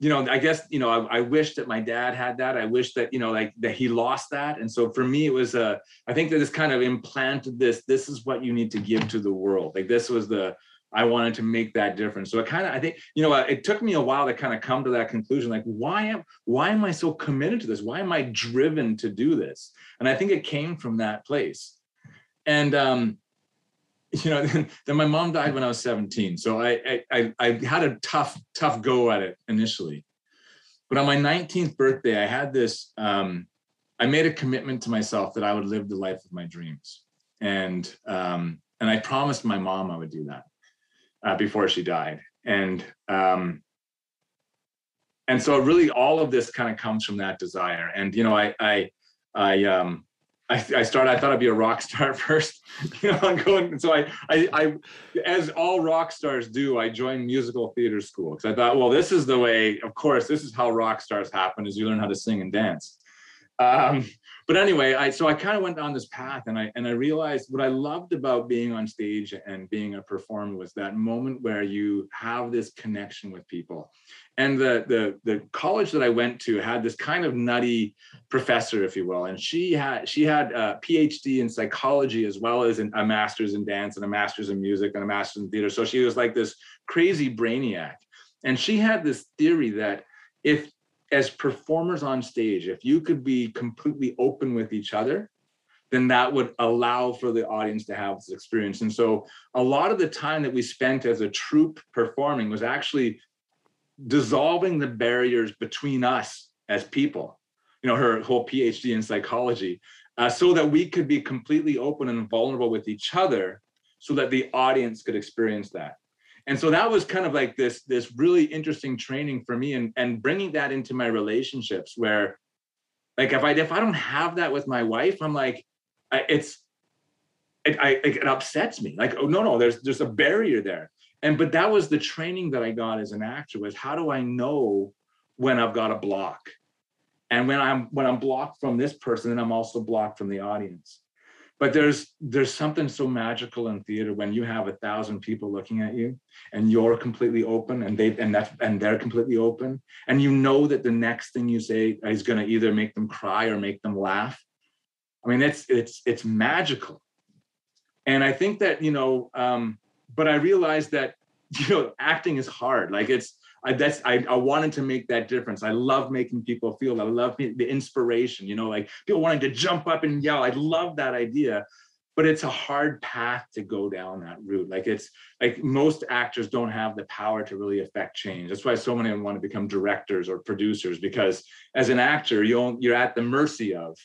you know, I guess, you know, I, I wish that my dad had that. I wish that, you know, like that he lost that. And so for me, it was a, I think that this kind of implanted this, this is what you need to give to the world. Like this was the, I wanted to make that difference. So it kind of, I think, you know, it took me a while to kind of come to that conclusion. Like, why am, why am I so committed to this? Why am I driven to do this? And I think it came from that place. And, um, you know, then, then my mom died when I was 17. So I, I, I had a tough, tough go at it initially. But on my 19th birthday, I had this, um, I made a commitment to myself that I would live the life of my dreams. And, um, and I promised my mom I would do that uh, before she died. And um, and so really all of this kind of comes from that desire. And you know, I I I um I, I started. I thought I'd be a rock star first, you know. I'm going. So I, I, I, as all rock stars do, I joined musical theater school because I thought, well, this is the way. Of course, this is how rock stars happen: is you learn how to sing and dance. Um, but anyway, I so I kind of went down this path and I and I realized what I loved about being on stage and being a performer was that moment where you have this connection with people. And the the the college that I went to had this kind of nutty professor, if you will, and she had she had a PhD in psychology as well as a master's in dance and a master's in music and a master's in theater. So she was like this crazy brainiac. And she had this theory that if as performers on stage, if you could be completely open with each other, then that would allow for the audience to have this experience. And so a lot of the time that we spent as a troupe performing was actually dissolving the barriers between us as people, you know, her whole PhD in psychology, uh, so that we could be completely open and vulnerable with each other so that the audience could experience that and so that was kind of like this this really interesting training for me and and bringing that into my relationships where like if i if i don't have that with my wife i'm like it's it, I, it upsets me. Like oh no no there's there's a barrier there. And but that was the training that i got as an actor was how do i know when i've got a block? And when i'm when i'm blocked from this person then i'm also blocked from the audience but there's there's something so magical in theater when you have a thousand people looking at you and you're completely open and they and that's and they're completely open and you know that the next thing you say is going to either make them cry or make them laugh. I mean it's it's it's magical. And i think that you know um but i realized that you know acting is hard. Like it's I, that's I, I wanted to make that difference. I love making people feel. I love the inspiration. You know, like people wanting to jump up and yell. I love that idea, but it's a hard path to go down that route. Like it's like most actors don't have the power to really affect change. That's why so many of them want to become directors or producers because as an actor, you you're at the mercy of.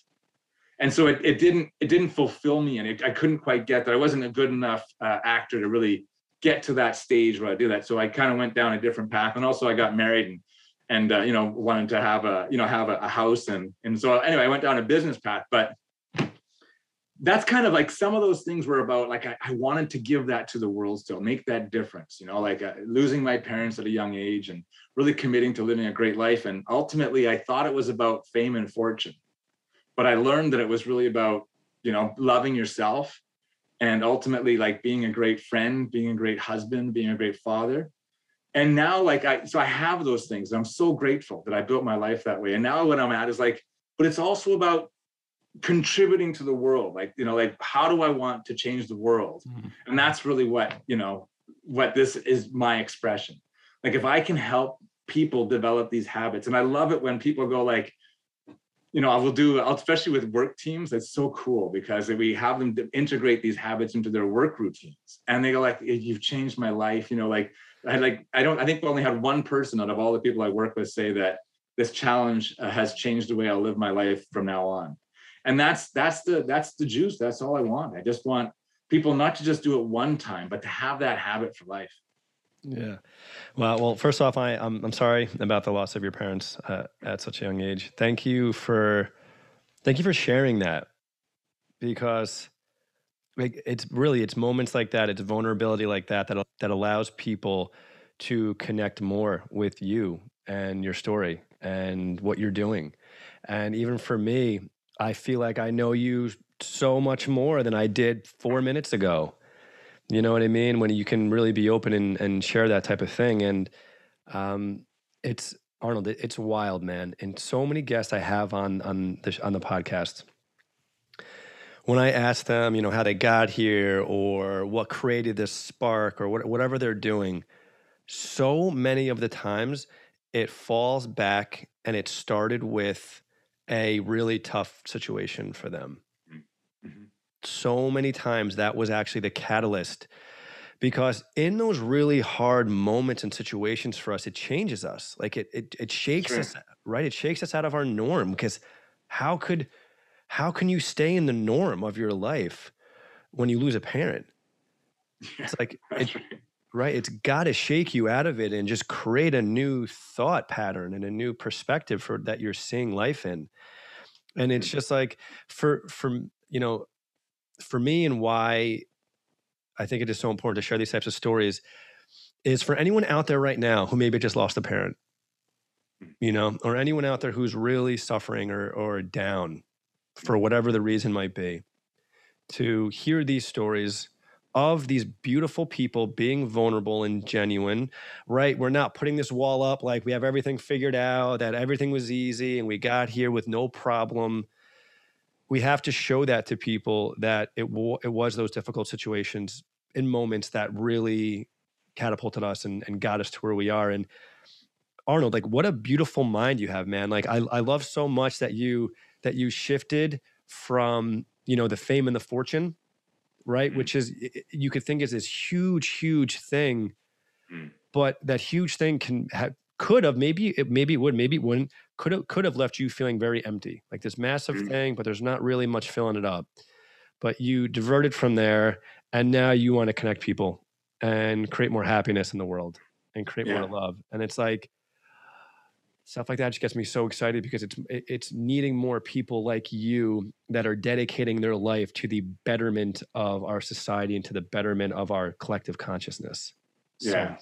And so it, it didn't it didn't fulfill me, and it, I couldn't quite get that. I wasn't a good enough uh, actor to really get to that stage where I do that. So I kind of went down a different path, and also I got married and and uh, you know wanted to have a you know have a, a, house and and so anyway I went down a business path, but that's kind of like some of those things were about like I, I wanted to give that to the world still make that difference you know like uh, losing my parents at a young age and really committing to living a great life and ultimately I thought it was about fame and fortune but I learned that it was really about you know loving yourself and ultimately like being a great friend being a great husband being a great father. And now like i so i have those things i'm so grateful that i built my life that way. And now what i'm at is like but it's also about contributing to the world like you know like how do i want to change the world? Mm-hmm. and that's really what you know what this is my expression. Like if i can help people develop these habits and i love it when people go like you know, I will do, especially with work teams. It's so cool because we have them integrate these habits into their work routines, and they go like, "You've changed my life." You know, like I like I don't. I think we only had one person out of all the people I work with say that this challenge uh, has changed the way I live my life from now on, and that's that's the that's the juice. That's all I want. I just want people not to just do it one time, but to have that habit for life. Yeah. Well, well, first off, I, I'm, I'm sorry about the loss of your parents uh, at such a young age. Thank you for, thank you for sharing that because like, it's really, it's moments like that, it's vulnerability like that, that, that allows people to connect more with you and your story and what you're doing. And even for me, I feel like I know you so much more than I did four minutes ago. You know what I mean? When you can really be open and, and share that type of thing. And um, it's Rnold, it's wild, man. And so many guests I have on on the on the podcast. When I ask them, you know, how they got here or what created this spark or what, whatever they're doing, so many of the times it falls back and it started with a really tough situation for them. So many times that was actually the catalyst because in those really hard moments and situations for us, it changes us. Like it it, it shakes us, right? It shakes us out of our norm because how could how can you stay in the norm of your life when you lose a parent? It's like it, right? It's got to shake you out of it and just create a new thought pattern and a new perspective for that you're seeing life in. And it's just like for for you know, for me and why I think it is so important to share these types of stories is for anyone out there right now who maybe just lost a parent, mm. you know, or anyone out there who's really suffering or or down for whatever the reason might be, to hear these stories of these beautiful people being vulnerable and genuine, right? We're not putting this wall up like we have everything figured out, that everything was easy and we got here with no problem. We have to show that to people that it, w- it was those difficult situations in moments that really catapulted us and, and got us to where we are. And Rnold, like what a beautiful mind you have, man. Like I, I love so much that you that you shifted from, you know, the fame and the fortune right? Mm. Which is you could think is this huge, huge thing, mm. but that huge thing can could have maybe it maybe it would maybe it wouldn't could have could have left you feeling very empty like this massive mm. thing but there's not really much filling it up but you diverted from there and now you want to connect people and create more happiness in the world and create yeah. more love and it's like stuff like that just gets me so excited because it's it's needing more people like you that are dedicating their life to the betterment of our society and to the betterment of our collective consciousness. Yeah.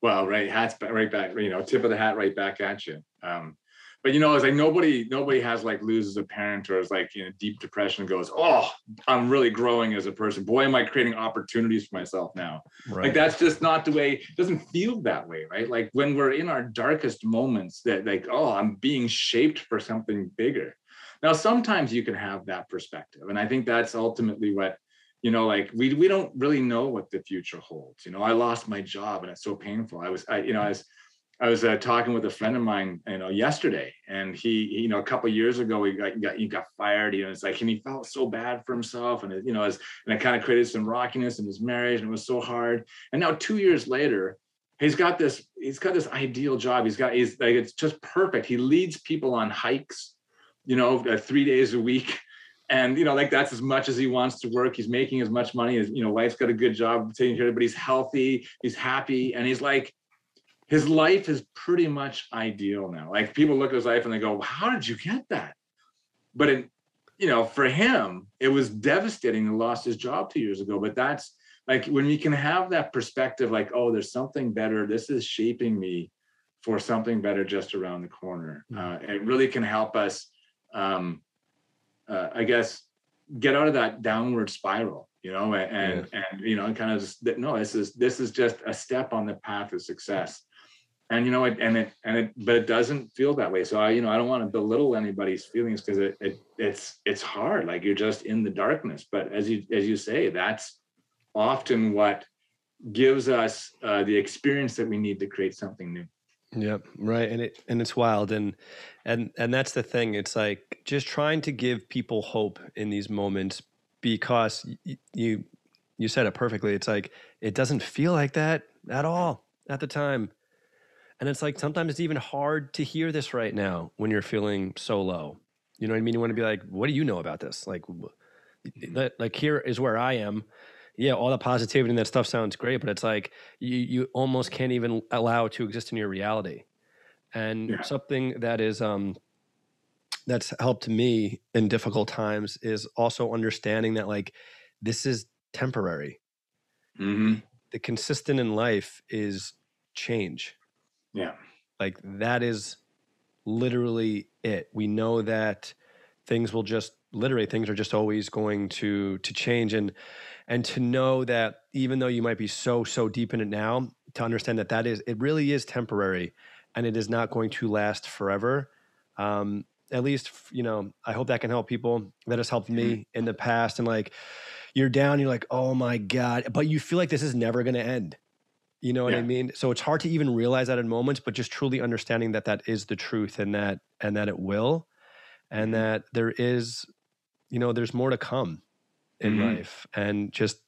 well, right, hats right back, you know, tip of the hat right back at you. Um, but you know, it's like nobody nobody has like loses a parent or is like you know deep depression and goes, oh, I'm really growing as a person. Boy, am I creating opportunities for myself now. Right. Like that's just not the way. It doesn't feel that way, right? Like when we're in our darkest moments, that like, oh, I'm being shaped for something bigger. Now, sometimes you can have that perspective, and I think that's ultimately what you know like we we don't really know what the future holds you know i lost my job and it's so painful i was i you know i was I was uh, talking with a friend of mine, you know, yesterday, and he, he you know, a couple years ago, he got, got, he got fired. You know, it's like, and he felt so bad for himself, and it, you know, as and it kind of created some rockiness in his marriage, and it was so hard. And now, two years later, he's got this, he's got this ideal job. He's got, he's like, it's just perfect. He leads people on hikes, you know, uh, three days a week, and you know, like that's as much as he wants to work. He's making as much money as you know, wife's got a good job taking care of, but he's healthy, he's happy, and he's like his life is pretty much ideal now. Like people look at his life and they go, "How did you get that?" But it, you know, for him, it was devastating. He lost his job two years ago. But that's like when we can have that perspective, like, "Oh, there's something better. This is shaping me for something better just around the corner." Mm-hmm. Uh, it really can help us, um, uh, I guess, get out of that downward spiral you know and and you know kind of just no this is this is just a step on the path of success and you know it and it and it but it doesn't feel that way so i you know i don't want to belittle anybody's feelings because it, it it's it's hard like you're just in the darkness but as you as you say that's often what gives us uh, the experience that we need to create something new Yep, right. And it and it's wild and and and that's the thing. It's like just trying to give people hope in these moments because y- you you said it perfectly. It's like it doesn't feel like that at all at the time. And it's like sometimes it's even hard to hear this right now when you're feeling so low. You know what I mean? You want to be like, what do you know about this? Like, like here is where I am. Yeah, all the positivity and that stuff sounds great, but it's like you you almost can't even allow it to exist in your reality. And yeah. something that is um that's helped me in difficult times is also understanding that like this is temporary. Mm-hmm. The consistent in life is change yeah. Like that is literally it. We know that things will just literally things are just always going to to change. And and to know that even though you might be so so deep in it now to understand that that is it really is temporary and it is not going to last forever. Um at least you know i hope that can help people. That has helped me in the past. And like you're down you're like oh my god. But you feel like this is never going to end you know what yeah. i mean so it's hard to even realize that in moments but just truly understanding that that is the truth and that and that it will and mm-hmm. that there is you know there's more to come in mm-hmm. life and just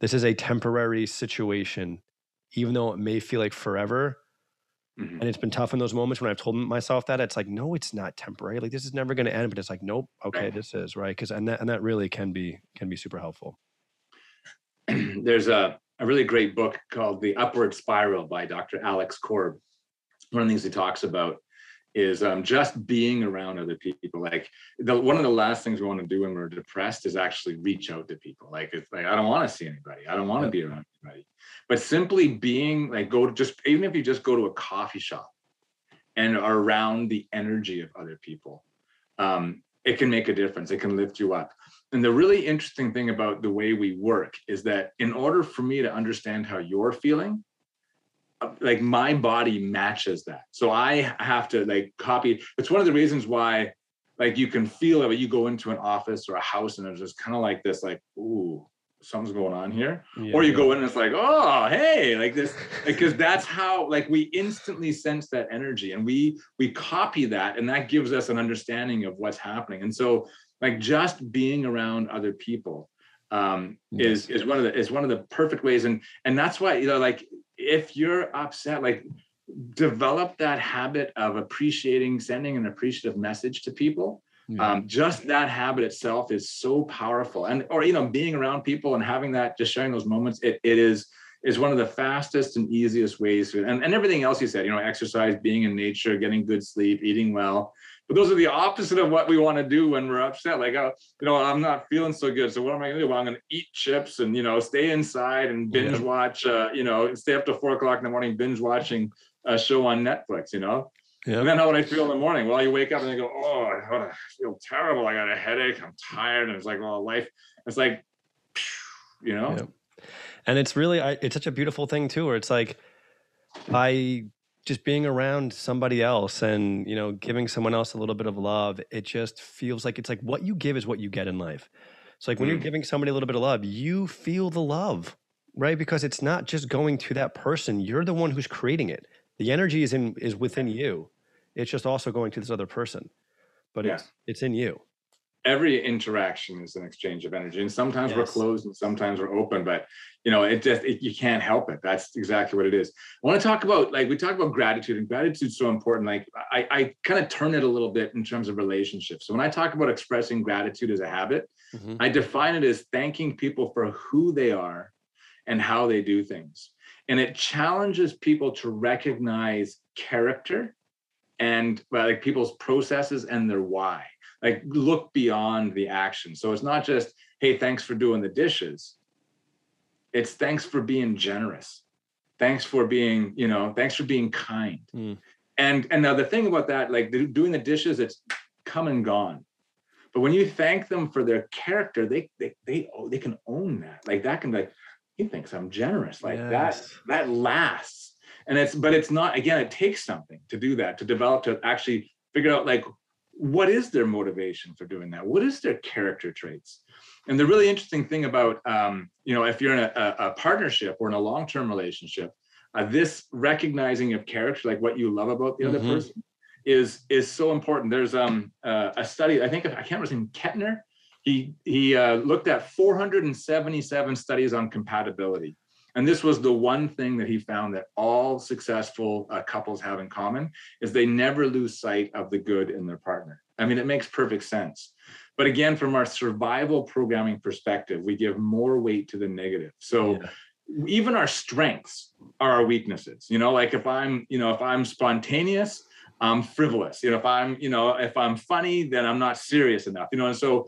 this is a temporary situation even though it may feel like forever mm-hmm. and it's been tough in those moments when i've told myself that it's like no it's not temporary like this is never going to end but it's like nope okay right. this is right because and that, and that really can be can be super helpful there's a, a really great book called the upward spiral by dr alex korb one of the things he talks about is um, just being around other people. Like the, one of the last things we want to do when we're depressed is actually reach out to people. Like it's like I don't want to see anybody. I don't want to be around anybody. But simply being like go to just even if you just go to a coffee shop and are around the energy of other people, um, it can make a difference. It can lift you up. And the really interesting thing about the way we work is that in order for me to understand how you're feeling, uh, like my body matches that. So I have to like copy. It's one of the reasons why like you can feel it when you go into an office or a house and it's just kind of like this, like, ooh, something's going on here. Yeah, or you yeah. go in and it's like, oh, hey, like this, because that's how like we instantly sense that energy and we we copy that and that gives us an understanding of what's happening. And so like just being around other people um yes. is is one of the is one of the perfect ways and and that's why you know like if you're upset, like develop that habit of appreciating, sending an appreciative message to people. Yeah. Um, just that habit itself is so powerful. And or you know, being around people and having that, just sharing those moments, it, it is is one of the fastest and easiest ways to, and, and everything else you said, you know, exercise, being in nature, getting good sleep, eating well. But those are the opposite of what we want to do when we're upset. Like, oh, you know, I'm not feeling so good. So what am I gonna do? Well, I'm gonna eat chips and you know, stay inside and binge yeah. watch. Uh, you know, stay up to four o'clock in the morning, binge watching a show on Netflix. You know. Yeah. And then how would I feel in the morning? Well, you wake up and you go, oh, I feel terrible. I got a headache. I'm tired. And it's like, well, life. It's like, you know. Yeah. And it's really, it's such a beautiful thing too, where it's like, I just being around somebody else and you know giving someone else a little bit of love it just feels like it's like what you give is what you get in life. So like when mm. you're giving somebody a little bit of love you feel the love right? Because it's not just going to that person you're the one who's creating it. The energy is in is within you. It's just also going to this other person but yeah. it's it's in you every interaction is an exchange of energy and sometimes yes. we're closed and sometimes we're open but you know it just it, you can't help it. That's exactly what it is. I want to talk about like we talk about gratitude and gratitude is so important like i i kind of turn it a little bit in terms of relationships. So when i talk about expressing gratitude as a habit mm-hmm. i define it as thanking people for who they are and how they do things. And it challenges people to recognize character and like people's processes and their why like look beyond the action. So it's not just hey thanks for doing the dishes. It's thanks for being generous. Thanks for being you know thanks for being kind. Mm. and and now the thing about that like doing the dishes it's come and gone. But when you thank them for their character they they they, oh, they can own that. Like that can be like he thinks i'm generous. Like yes. that that lasts. And it's but it's not again it takes something to do that to develop to actually figure out like what is their motivation for doing that what is their character traits and the really interesting thing about, um, you know, if you're in a, a partnership or in a long-term relationship, uh, this recognizing of character, like what you love about the mm-hmm. other person, is is so important. There's um uh, a study, I think I can't remember his name, Kettner. He he uh, looked at 477 studies on compatibility, and this was the one thing that he found that all successful uh, couples have in common is they never lose sight of the good in their partner. I mean, it makes perfect sense. But again, from our survival programming perspective, we give more weight to the negative. So yeah. even our strengths are our weaknesses. You know, like if I'm, you know, if I'm spontaneous, I'm frivolous. You know, if I'm, you know, if I'm funny, then I'm not serious enough. You know, and so,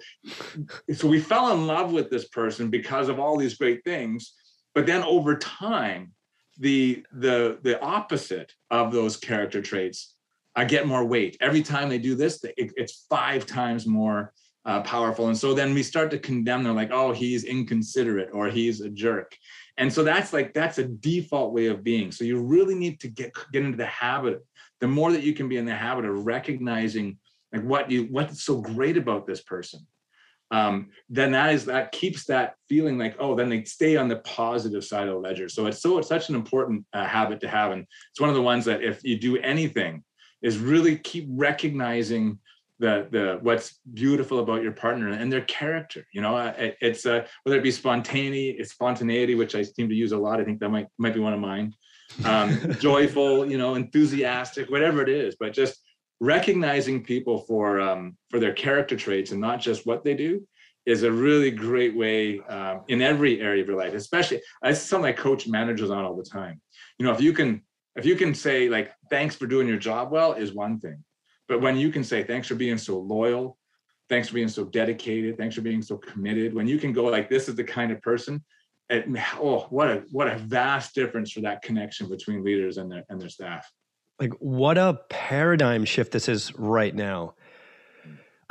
so we fell in love with this person because of all these great things. But then over time, the the the opposite of those character traits I get more weight every time they do this. It, it's five times more uh, powerful, and so then we start to condemn them like, oh, he's inconsiderate or he's a jerk, and so that's like that's a default way of being. So you really need to get get into the habit. The more that you can be in the habit of recognizing like what you what's so great about this person um, then that is that keeps that feeling like oh then they stay on the positive side of the ledger. So it's so it's such an important uh, habit to have. And it's one of the ones that if you do anything is really keep recognizing the the what's beautiful about your partner and their character you know? It, it's uh, whether it be spontaneity it's spontaneity which i seem to use a lot. I think that might might be one of mine. Um, joyful you know enthusiastic whatever it is but just recognizing people for um, for their character traits and not just what they do is a really great way um, in every area of your life especially it's something i coach managers on all the time. You know if you can if you can say like thanks for doing your job well is one thing. But when you can say thanks for being so loyal thanks for being so dedicated thanks for being so committed when you can go like this is the kind of person it, oh what a what a vast difference for that connection between leaders and their and their staff like what a paradigm shift this is right now.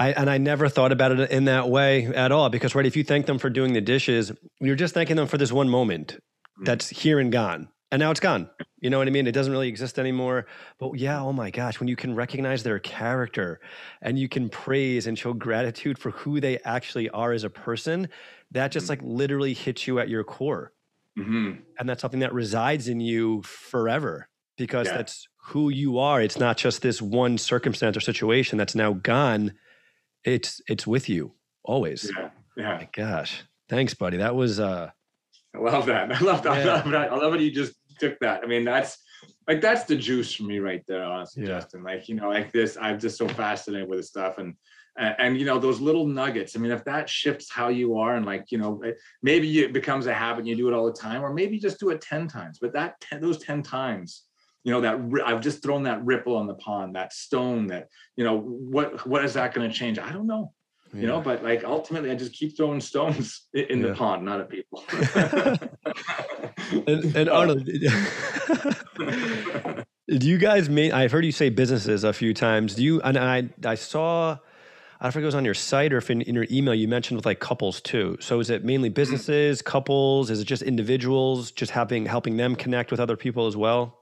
I, and I never thought about it in that way at all because right if you thank them for doing the dishes you're just thanking them for this one moment mm. that's here and gone and now it's gone you know what i mean it doesn't really exist anymore but yeah oh my gosh when you can recognize their character and you can praise and show gratitude for who they actually are as a person that just mm. like literally hits you at your core mm-hmm. and that's something that resides in you forever because yeah. that's who you are. It's not just this one circumstance or situation that's now gone. It's it's with you always. Yeah. Yeah. My gosh. Thanks, buddy. That was uh I love that. I love that. Yeah. I, love that. I love that you just took that. I mean, that's like that's the juice for me right there, honestly, yeah. Justin. Like, you know, like this, I'm just so fascinated with this stuff. And and, and you know, those little nuggets. I mean, if that shifts how you are and like, you know, maybe it becomes a habit and you do it all the time, or maybe just do it 10 times. But that 10, those 10 times you know that i've just thrown that ripple on the pond that stone that you know what what is that going to change i don't know yeah. you know but like ultimately i just keep throwing stones in yeah. the pond not at people and, and Rnold do you guys mean i've heard you say businesses a few times do you and i i saw I don't know if it was on your site or if in, in your email you mentioned with like couples too. So is it mainly hmm. businesses, couples? Is it just individuals, just having helping them connect with other people as well?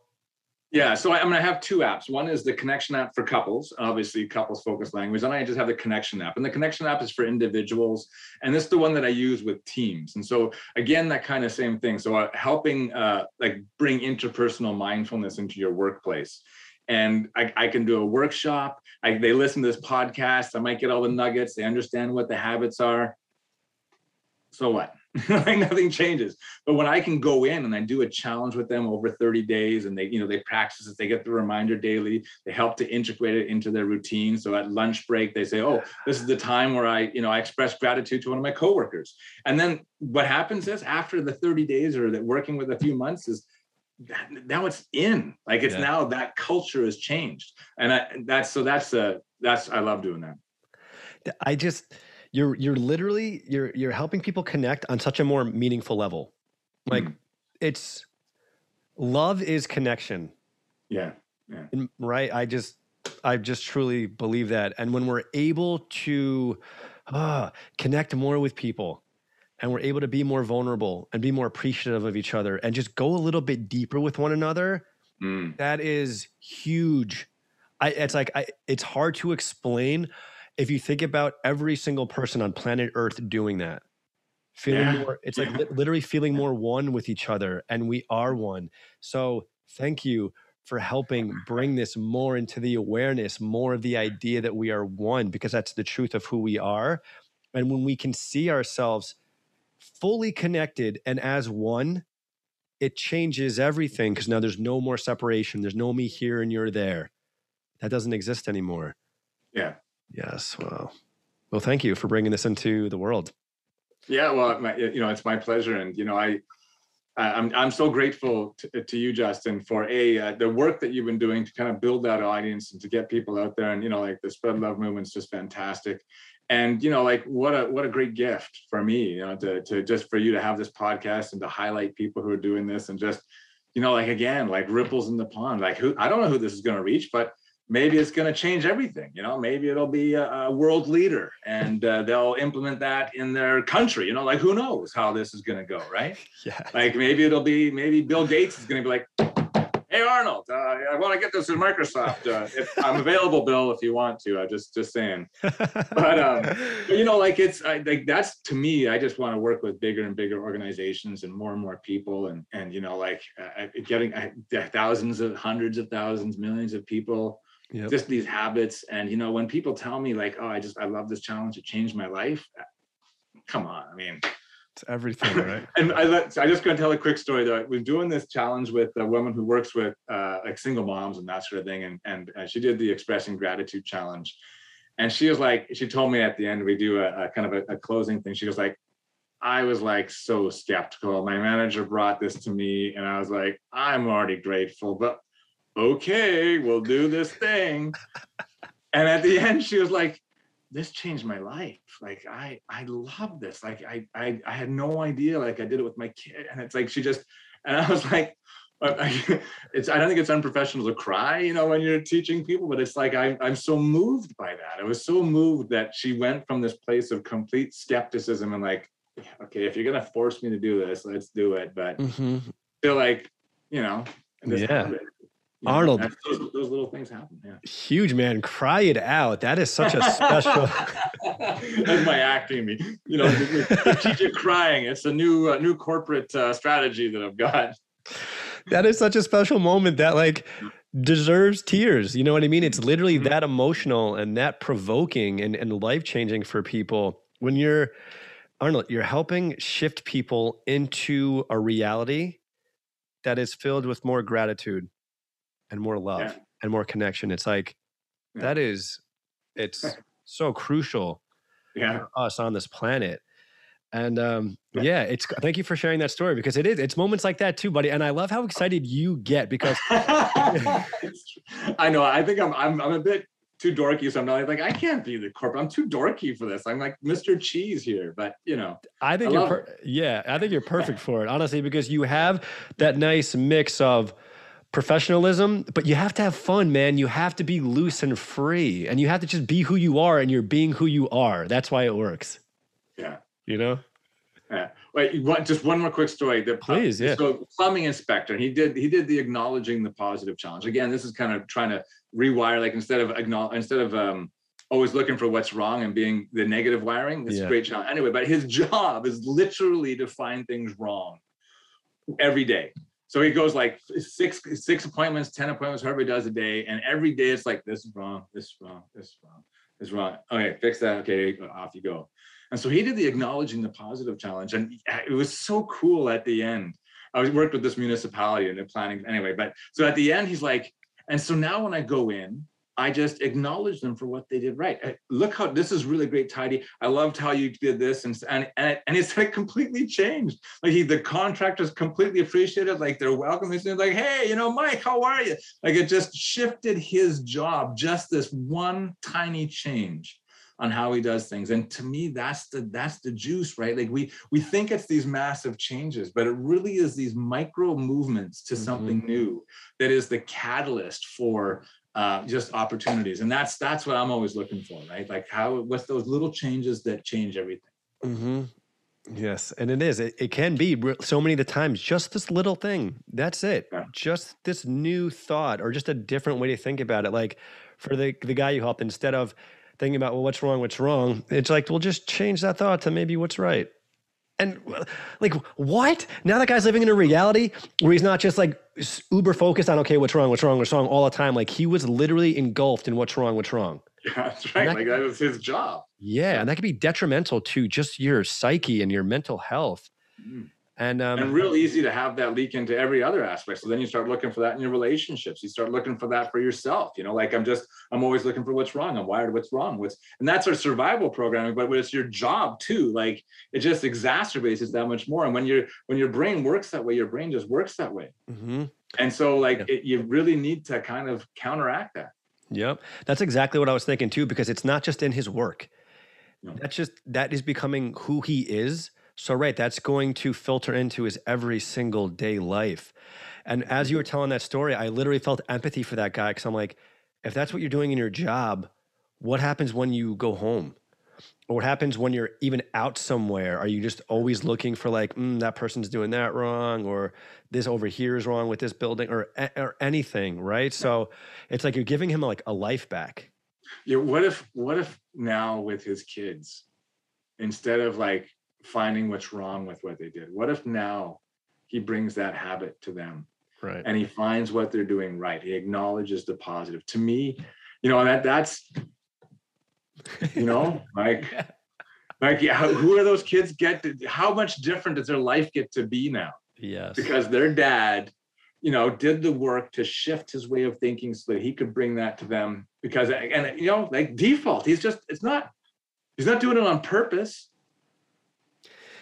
Yeah, so I, am going to have two apps. One is the connection app for couples, obviously couples focused language. And I just have the connection app. And the connection app is for individuals. And this is the one that I use with teams. And so again, that kind of same thing. So uh, helping uh, like bring interpersonal mindfulness into your workplace. And I, I can do a workshop. I, they listen to this podcast. I might get all the nuggets. They understand what the habits are. So what? like nothing changes. But when I can go in and I do a challenge with them over 30 days and they, you know, they practice it, they get the reminder daily, they help to integrate it into their routine. So at lunch break, they say, Oh, this is the time where I, you know, I express gratitude to one of my coworkers. And then what happens is after the 30 days or that working with a few months is now it's in like it's yeah. now that culture has changed. And I, that's, so that's, uh, that's, I love doing that. I just, you're you're literally you're you're helping people connect on such a more meaningful level. Like mm. it's love is connection. Yeah yeah. And, right? I just i just truly believe that. And when we're able to uh, connect more with people and we're able to be more vulnerable and be more appreciative of each other and just go a little bit deeper with one another mm. that is huge. I, it's like I, it's hard to explain if you think about every single person on planet Earth doing that, feeling yeah. more, it's yeah. like literally feeling more one with each other, and we are one. So thank you for helping bring this more into the awareness, more of the idea that we are one, because that's the truth of who we are. And when we can see ourselves fully connected and as one, it changes everything because now there's no more separation. There's no me here and you're there. That doesn't exist anymore. Yeah. Yes. Well, well, thank you for bringing this into the world. Yeah. Well, my, you know, it's my pleasure. And, you know, I, I'm, I'm so grateful to, to you, Justin, for a uh, the work that you've been doing to kind of build that audience and to get people out there. And you know, like the spread love movement's just fantastic. And you know, like what a what a great gift for me, you know, to to just for you to have this podcast and to highlight people who are doing this and just you know, like again, like ripples in the pond. Like who I don't know who this is going to reach, but maybe it's going to change everything. You know, maybe it'll be a, a world leader, and uh, they'll implement that in their country. You know, like who knows how this is going to go, right? Yeah. Like maybe it'll be maybe Bill Gates is going to be like, "Hey Rnold, uh, I want to get this in Microsoft. Uh, if I'm available, Bill, if you want to. I just just saying." But um, but you know, like it's I, like that's to me. I just want to work with bigger and bigger organizations and more and more people, and and you know, like uh, getting uh, thousands of hundreds of thousands, millions of people. Yep. Just these habits, and you know, when people tell me like, "Oh, I just I love this challenge. It changed my life." uh, Come on, I mean, It's everything, right? and I let, I just going to tell a quick story though. We're doing this challenge with a woman who works with uh, like single moms and that sort of thing, and and uh, she did the expressing gratitude challenge, and she was like, she told me at the end we do a, a kind of a, a closing thing. She was like, I was like so skeptical. My manager brought this to me, and I was like, I'm already grateful, but okay, we'll do this thing. and at the end, she was like, this changed my life. Like I I love this. Like I I I had no idea. Like I did it with my kid, and it's like she just and I was like, I, it's I don't think it's unprofessional to cry, you know, when you're teaching people, but it's like I'm, I'm so moved by that. I was so moved that she went from this place of complete skepticism and like, okay, if you're gonna force me to do this, let's do it. But Mhm. feel like, you know, this Yeah. habit, you Rnold. those, those little things happen. Yeah. Huge man, cry it out. That is such a special. That's my acting. Me, you know, strategic crying. It's a new, uh, new corporate uh, strategy that I've got. that is such a special moment that like deserves tears. You know what I mean? It's literally Mhm. that emotional and that provoking and, and life changing for people when you're Rnold, you're helping shift people into a reality that is filled with more gratitude and more love Yeah. and more connection. It's like Yeah. that is it's so crucial Yeah. for us on this planet. And um, Yeah. yeah, it's thank you for sharing that story because it is it's moments like that too, buddy. And I love how excited you get because I know. I think I'm, I'm, I'm a bit too dorky. So I'm not like, I can't be the corporate. I'm too dorky for this. I'm like Mr. Cheese here, but you know, I think I you're per- yeah, I think you're perfect for it, honestly, because you have that nice mix of professionalism, but you have to have fun, man. You have to be loose and free, and you have to just be who you are, and you're being who you are. That's why it works. yeah. You know? Yeah. Wait, just one more quick story. The pl- Please, yeah. So plumbing inspector, he did he did the acknowledging the positive challenge. Again, this is kind of trying to rewire, like instead of acknowledge instead of um always looking for what's wrong and being the negative wiring, this is Yeah. a great challenge. Anyway, but his job is literally to find things wrong every day. So he goes like six six appointments, 10 appointments, however he does a day. And every day it's like this is wrong, this is wrong, this is wrong, this is wrong. Okay, fix that. Okay, off you go. And so he did the acknowledging the positive challenge, and it was so cool at the end. I worked with this municipality and they're planning anyway, but so at the end he's like, and so now when I go in, I just acknowledge them for what they did right. Uh, Look how this is really great, tidy. I loved how you did this, and and and, and it's like completely changed. Like he, the contractors completely appreciated. Like they're welcome. He's like, hey, you know, Mike, how are you? Like it just shifted his job. Just this one tiny change on how he does things and to me that's the that's the juice right like we we think it's these massive changes but it really is these micro movements to something new that is the catalyst for uh, just opportunities and that's that's what i'm always looking for right like how what's those little changes that change everything Mm-hmm. Yes, and it is. It, it can be so many of the times just this little thing. That's it. Yeah. Just this new thought or just a different way to think about it. Like for the the guy you helped, instead of thinking about well, what's wrong, what's wrong, it's like we'll just change that thought to maybe what's right. And like what? Now that guy's living in a reality where he's not just like uber focused on okay, what's wrong, what's wrong, what's wrong all the time. Like he was literally engulfed in what's wrong, what's wrong. yeah that's right that- like that was his job Yeah, and that could be detrimental to just your psyche and your mental health. Mm. And um, and real easy to have that leak into every other aspect. So then you start looking for that in your relationships. You start looking for that for yourself. You know, like I'm just, I'm always looking for what's wrong. I'm wired what's wrong. What's and that's our survival programming, but it's your job too, like it just exacerbates it that much more. And when your when your brain works that way, your brain just works that way. mhm. And so like Yeah. it, you really need to kind of counteract that. Yep. That's exactly what I was thinking too, because it's not just in his work. No. That's just that is becoming who he is. So, right, that's going to filter into his every single day life. And as you were telling that story, I literally felt empathy for that guy because I'm like, if that's what you're doing in your job, what happens when you go home? Or what happens when you're even out somewhere? Are you just always looking for like, mm, that person's doing that wrong, or this over here is wrong with this building, or or anything, right? So it's like you're giving him like a life back. Yeah. What if what if now with his kids, instead of like finding what's wrong with what they did, what if now he brings that habit to them? Right. And he finds what they're doing right. He acknowledges the positive. To me you know that that's you know like like yeah, who are those kids get to, how much different does their life get to be now? Yes. Because their dad you know did the work to shift his way of thinking so that he could bring that to them. Because and you know like default he's just it's not he's not doing it on purpose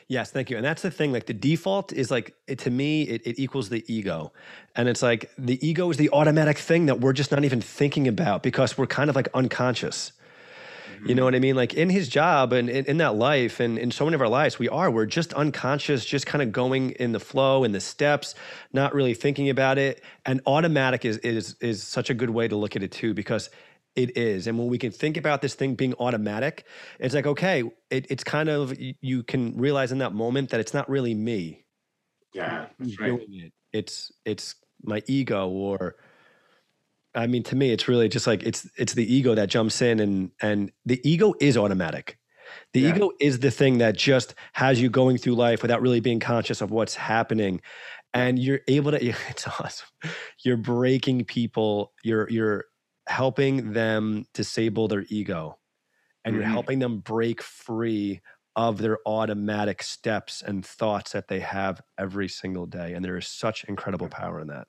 Yes, thank you. And that's the thing. Like the default is like it, to me, it, it equals the ego, and it's like the ego is the automatic thing that we're just not even thinking about because we're kind of like unconscious. You know mm-hmm. what I mean? Like in his job and in, in, that life and in so many of our lives, we are. We're just unconscious, just kind of going in the flow, in the steps, not really thinking about it. And automatic is is is such a good way to look at it too, because it is. And when we can think about this thing being automatic, it's like, okay, it, it's kind of, you can realize in that moment that it's not really me. Yeah, that's right. It. It's, it's my ego or, I mean, to me, it's really just like, it's, it's the ego that jumps in and, and the ego is automatic. The yeah. ego is the thing that just has you going through life without really being conscious of what's happening and you're able to it's awesome you're breaking people you're you're helping them disable their ego and mm-hmm. you're helping them break free of their automatic steps and thoughts that they have every single day and there is such incredible power in that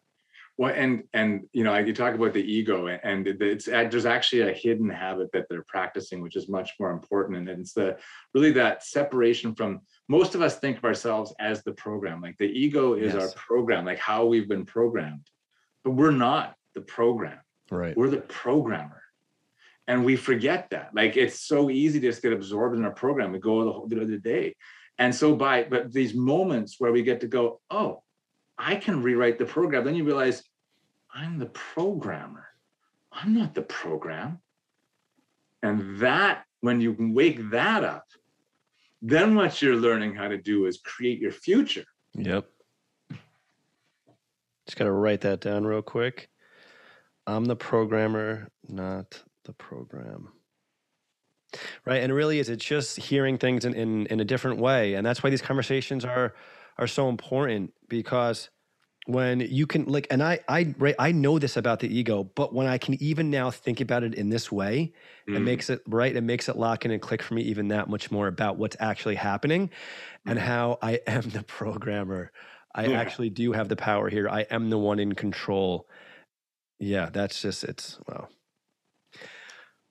well and and you know you talk about the ego and it's there's actually a hidden habit that they're practicing which is much more important and it's the really that separation from most of us think of ourselves as the program like the ego is yes. our program like how we've been programmed but we're not the program Right. We're the programmer. And we forget that. Like it's so easy to just get absorbed in our program. We go the whole the day. And so by but these moments where we get to go, oh, I can rewrite the program, then you realize I'm the programmer. I'm not the program. And that, when you wake that up, then what you're learning how to do is create your future. Yep. Just got to write that down real quick. I'm the programmer, not the program. Right. And really is, it's just hearing things in, in, in a different way. And that's why these conversations are are so important because when you can like and I I right, I know this about the ego, but when I can even now think about it in this way, mm. it makes it right, it makes it lock in and click for me even that much more about what's actually happening and mm. how I am the programmer. I yeah. actually do have the power here. I am the one in control. Yeah, that's just it's well.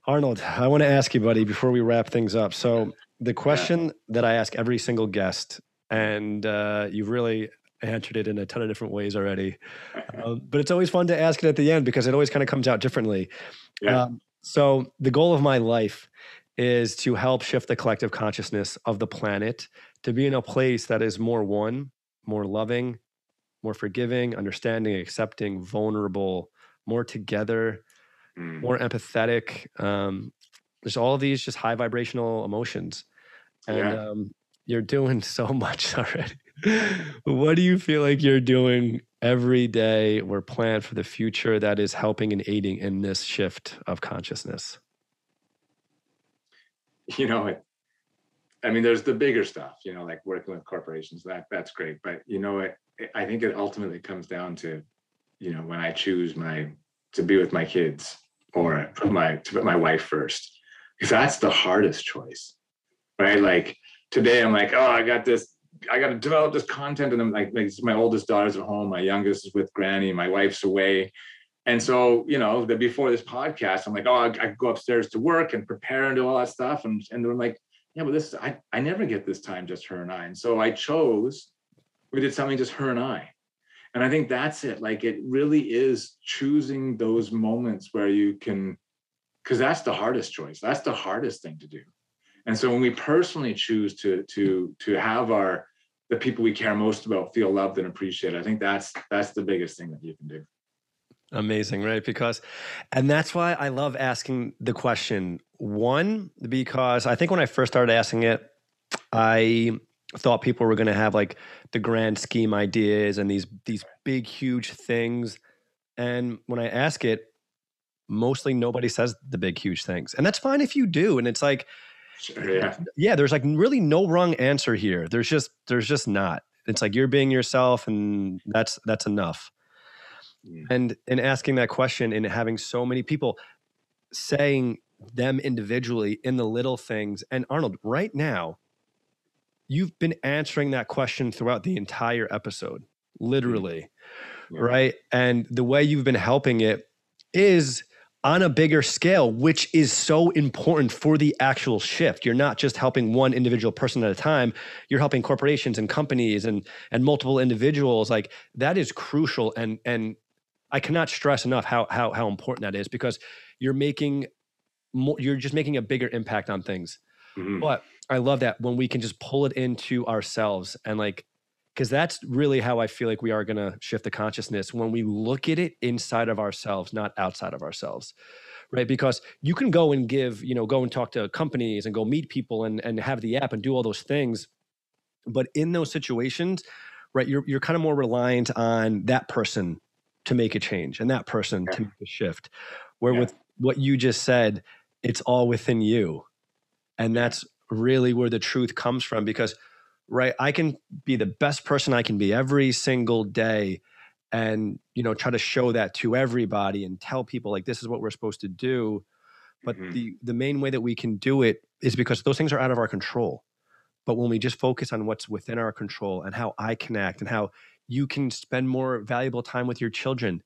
Rnold, I want to ask you, buddy, before we wrap things up. So the question that I ask every single guest, and uh, you've really answered it in a ton of different ways already, um, but it's always fun to ask it at the end because it always kind of comes out differently. Yeah. Um, so the goal of my life is to help shift the collective consciousness of the planet to be in a place that is more one, more loving, more forgiving, understanding, accepting, vulnerable, more together, mm. more empathetic. Um, there's all these just high vibrational emotions, and yeah. um, you're doing so much already. what do you feel like you're doing every day or plan for the future that is helping and aiding in this shift of consciousness? You know, I mean, there's the bigger stuff, you know, like working with corporations. That that's great, but you know, it, I think it ultimately comes down to you know when i choose my to be with my kids or put my to put my wife first because that's the hardest choice right? Like today i'm like oh i got this i got to develop this content and i'm like, like my oldest daughter's at home my youngest is with granny my wife's away. And so you know the, before this podcast i'm like oh I, I go upstairs to work and prepare and do all that stuff and and they're like yeah but this I, I never get this time just her and i. And so i chose we did something just her and i and i think that's it like it really is choosing those moments where you can because that's the hardest choice that's the hardest thing to do And so when we personally choose to to to have our the people we care most about feel loved and appreciated, I think that's that's the biggest thing that you can do. Amazing, right? Because, and that's why I love asking the question. One, because I think when I first started asking it, I thought people were going to have like the grand scheme ideas and these these big huge things and when i ask it mostly nobody says the big huge things and that's fine if you do and it's like Sure, yeah. yeah there's like really no wrong answer here there's just there's just not it's like you're being yourself and that's that's enough Mm. and in asking that question and having so many people saying them individually in the little things and Rnold right now you've been answering that question throughout the entire episode literally Yeah. right? And the way you've been helping it is on a bigger scale which is so important for the actual shift. You're not just helping one individual person at a time. You're helping corporations and companies and and multiple individuals. Like that is crucial. And and i cannot stress enough how how how important that is because you're making more you're just making a bigger impact on things. Mhm. but I love that when we can just pull it into ourselves and like, because that's really how I feel like we are going to shift the consciousness when we look at it inside of ourselves, not outside of ourselves. Right. Because you can go and give, you know, go and talk to companies and go meet people and, and have the app and do all those things. But in those situations, right, you're, you're kind of more reliant on that person to make a change and that person to make a shift. Where Yeah. with what you just said, it's all within you. And that's really where the truth comes from because right i can be the best person i can be every single day and you know try to show that to everybody and tell people like this is what we're supposed to do. But Mhm. the the main way that we can do it is because those things are out of our control. But when we just focus on what's within our control and how i connect and how you can spend more valuable time with your children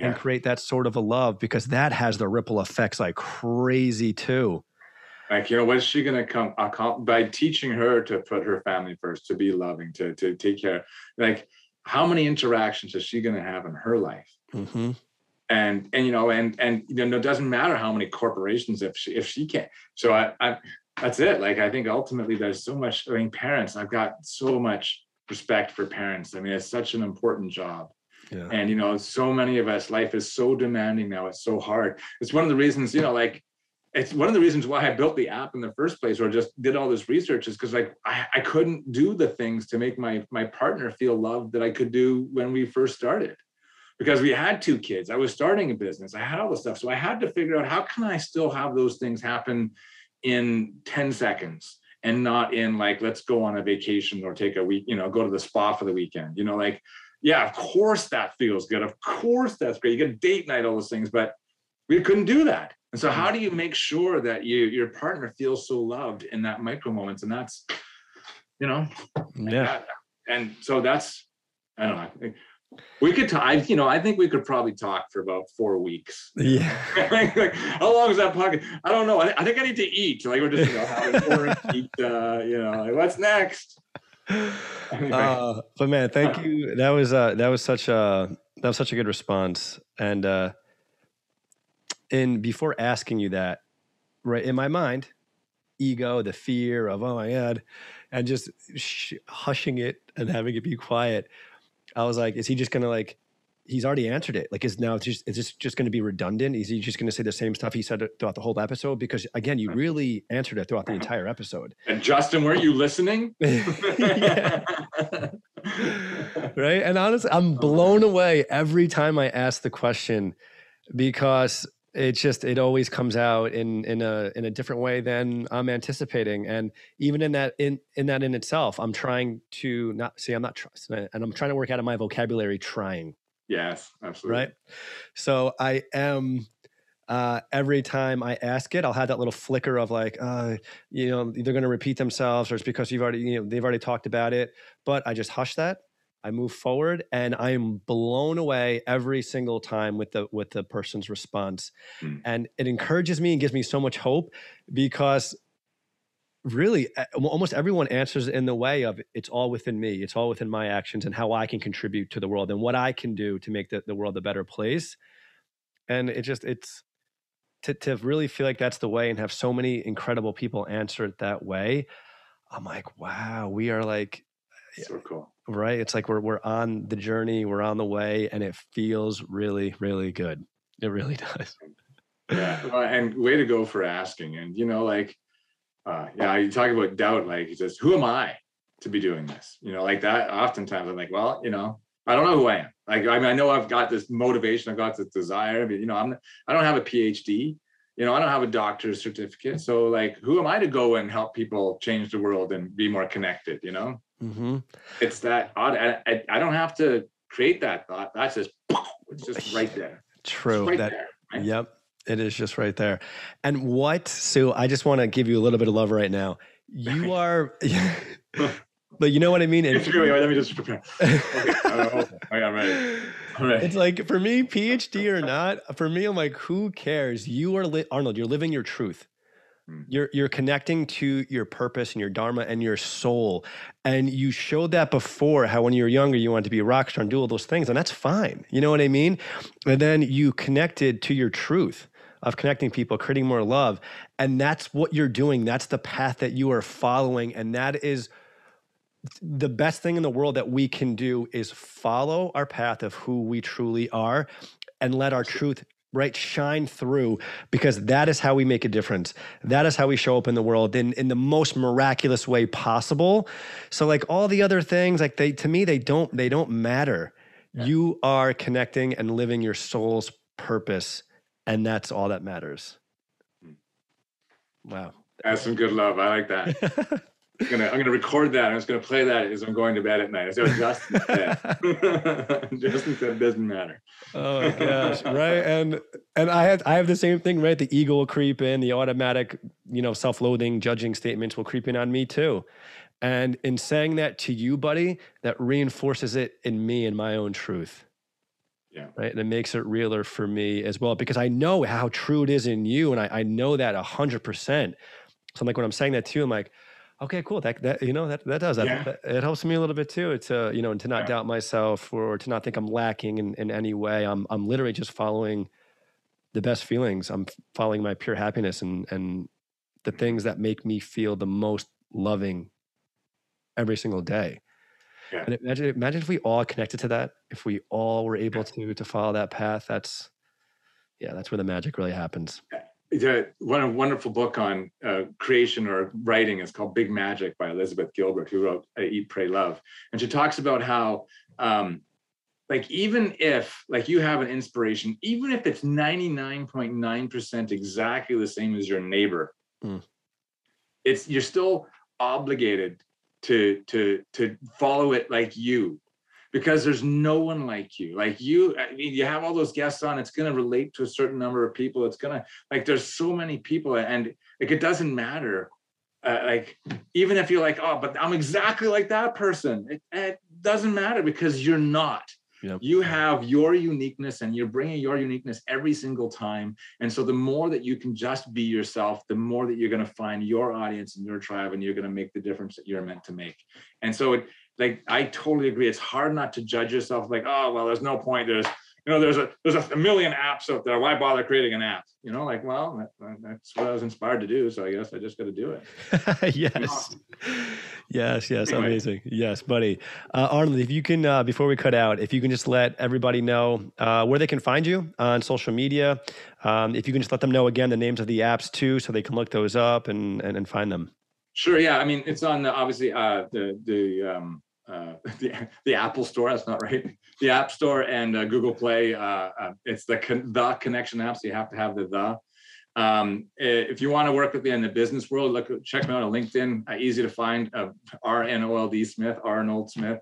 and create that sort of a love because that has the ripple effects like crazy too Like, you know, what is she going to come accom- by teaching her to put her family first, to be loving, to, to take care? Like, how many interactions is she going to have in her life? mm-hmm. And, and, you know, and, and, you know, it doesn't matter how many corporations if she, if she can't. So I, I, that's it. Like, I think ultimately there's so much, I mean, parents, I've got so much respect for parents. I mean, it's such an important job. yeah And you know, so many of us, life is so demanding now. It's so hard. It's one of the reasons, you know, like it's one of the reasons why I built the app in the first place, or just did all this research, is because like I, I couldn't do the things to make my my partner feel loved that I could do when we first started. Because we had two kids. I was starting a business. I had all this stuff. So I had to figure out how can I still have those things happen in 10 seconds and not in like, let's go on a vacation or take a week, you know, go to the spa for the weekend. You know, like yeah, of course that feels good. Of course that's great. You get date night, all those things, but we couldn't do that. And so, how do you make sure that you your partner feels so loved in that micro moments? And that's, you know, yeah that- and so that's, I don't know. We could talk. I, you know, I think we could probably talk for about four weeks. yeah like, how long is that pocket? I don't know. I, I think I need to eat. Like we're just, you know, having eat. Uh, you know, like, what's next? uh, but man, thank you. That was uh, that was such a that was such a good response. And uh, in before asking you that, right in my mind, ego, the fear of oh my god, and just sh- hushing it and having it be quiet. I was like, is he just gonna like? He's already answered it. Like, is now it's just is this just going to be redundant? Is he just going to say the same stuff he said throughout the whole episode? Because again, you really answered it throughout the entire episode. And Justin, weren't you listening? Right and honestly i'm blown away every time i ask the question because it just it always comes out in in a in a different way than i'm anticipating and even in that in in that in itself i'm trying to not see i'm not tr- and i'm trying to work out of my vocabulary trying yes, absolutely. right so i am uh, every time I ask it, I'll have that little flicker of like, uh, you know, they're going to repeat themselves, or it's because you've already, you know, they've already talked about it. But I just hush that. I move forward, and I am blown away every single time with the with the person's response, Mm. and it encourages me and gives me so much hope because really almost everyone answers in the way of it's all within me it's all within my actions and how i can contribute to the world and what i can do to make the, the world a better place and it just it's to to really feel like that's the way and have so many incredible people answer it that way, I'm like, wow, we are like So cool. Right. It's like we're we're on the journey, we're on the way, and it feels really, really good. It really does. Yeah. Well, and way to go for asking. And you know, like, uh, yeah, you talk about doubt. Like he says, "Who am I to be doing this?" You know, like that. Oftentimes, I'm like, well, you know, I don't know who I am. Like, I mean, I know I've got this motivation, I've got this desire, but you know, I'm I don't have a PhD. You know, I don't have a doctor's certificate. So, like, who am I to go and help people change the world and be more connected? You know, hmm it's that odd. I, I, I don't have to create that thought. That's just it's just right there. True. right that there. right? Yep. It is just right there. And what, Sue, I just want to give you a little bit of love right now. You are, but you know what I mean? It's really, let me just prepare. Okay. I got ready. All right. It's like for me, PhD or not, for me, I'm like, who cares? You are li- Rnold. You're living your truth. Mm. You're you're connecting to your purpose and your dharma and your soul, and you showed that before. How when you were younger, you wanted to be a rock star and do all those things, and that's fine. You know what I mean? And then you connected to your truth of connecting people, creating more love, and that's what you're doing. That's the path that you are following, and that is the best thing in the world that we can do is follow our path of who we truly are and let our truth right shine through because that is how we make a difference that is how we show up in the world in in the most miraculous way possible so like all the other things like they to me they don't they don't matter Yeah. you are connecting and living your soul's purpose and that's all that matters Hmm. wow That's some good love. I like that. I'm gonna I'm gonna record that. I'm just gonna play that as I'm going to bed at night. So Justin said. Justin said doesn't matter. Oh my gosh, right? And and I have I have the same thing, right? The ego will creep in, the automatic, you know, self-loathing, judging statements will creep in on me too. And in saying that to you, buddy, that reinforces it in me and my own truth. Yeah. Right. And it makes it realer for me as well because I know how true it is in you. And I, I know that a hundred percent. So I'm like when I'm saying that to you, I'm like, okay, cool. That that you know, that that does that, Yeah. that- it helps me a little bit too. It's uh, you know, and to not Yeah. doubt myself or to not think I'm lacking in, in any way. I'm I'm literally just following the best feelings. I'm following my pure happiness and and the things that make me feel the most loving every single day. Yeah. And imagine imagine if we all connected to that, if we all were able to to follow that path. That's yeah, that's where the magic really happens. One a wonderful book on uh, creation or writing is called Big Magic by Elizabeth Gilbert, who wrote uh, Eat, Pray, Love, and she talks about how, um, like, even if like you have an inspiration, even if it's ninety nine point nine percent exactly the same as your neighbor, Mm. it's you're still obligated to to to follow it like you because there's no one like you. Like you i mean you have all those guests on it's going to relate to a certain number of people it's going to like there's so many people and like it doesn't matter. Uh, like even if you're like oh but i'm exactly like that person it, it doesn't matter because you're not. Yep. you have your uniqueness and you're bringing your uniqueness every single time and so the more that you can just be yourself the more that you're going to find your audience and your tribe and you're going to make the difference that you're meant to make. And so it like i totally agree it's hard not to judge yourself like oh well there's no point there's you know there's a there's a, million apps out there why bother creating an app you know like well that, that's what i was inspired to do so i guess i just got to do it yes. Yes, yes, Anyway. amazing. Yes, buddy. Uh, Rnold, if you can, uh, before we cut out, if you can just let everybody know uh, where they can find you on social media. Um, if you can just let them know again the names of the apps too, so they can look those up and, and, and find them. Sure. Yeah. I mean, it's on the, obviously uh, the the um, uh, the the Apple Store. That's not right. The App Store and uh, Google Play. Uh, uh, it's the con- the connection app, so you have to have the the. Um, if you want to work with me in the business world, look check me out on LinkedIn. Uh, easy to find. Uh, R N O L D Smith, Rnold Smith,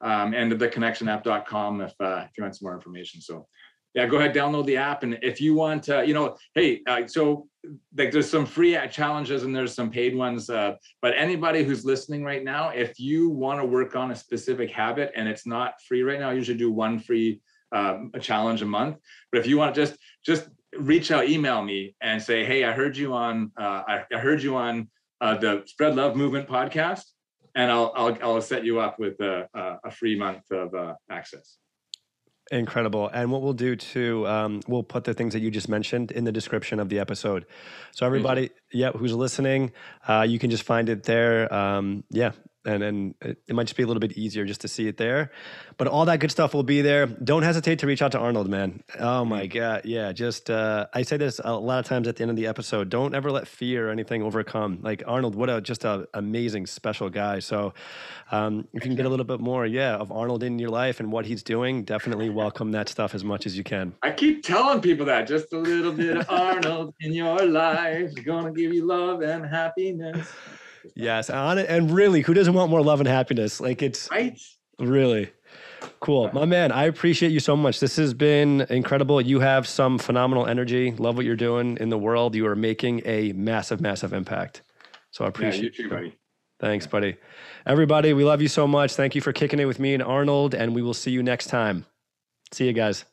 um, and theconnectionapp.com if if you want some more information. So yeah, go ahead, download the app, and if you want, you know, hey, so like there's some free challenges and there's some paid ones. Uh, but anybody who's listening right now, if you want to work on a specific habit and it's not free right now, I usually do one free um, a challenge a month. But if you want to just just reach out, email me and say, hey, I heard you on uh, I, I heard you on uh, the Spread Love Movement podcast, and I'll I'll, I'll set you up with a, a, a free month of uh, access. Incredible. And what we'll do too, um, we'll put the things that you just mentioned in the description of the episode. So everybody, yeah, who's listening, uh, you can just find it there. Um, yeah, and and it, might just be a little bit easier just to see it there. But all that good stuff will be there. Don't hesitate to reach out to Rnold, man. Oh my Mm. god, yeah. Just uh, I say this a lot of times at the end of the episode. Don't ever let fear or anything overcome. Like Rnold, what a just a amazing special guy. So um, if you can get a little bit more, yeah, of Rnold in your life and what he's doing, definitely welcome that stuff as much as you can. I keep telling people that just a little bit of Rnold in your life is gonna give you love and happiness. Yes, on it, and really, who doesn't want more love and happiness? Like it's Right? Really cool. My man, I appreciate you so much. This has been incredible. You have some phenomenal energy. Love what you're doing in the world. You are making a massive, massive impact. So I Yeah, appreciate you too, buddy. Thanks, buddy. Everybody, we love you so much. Thank you for kicking it with me and Rnold, and we will see you next time. See you guys.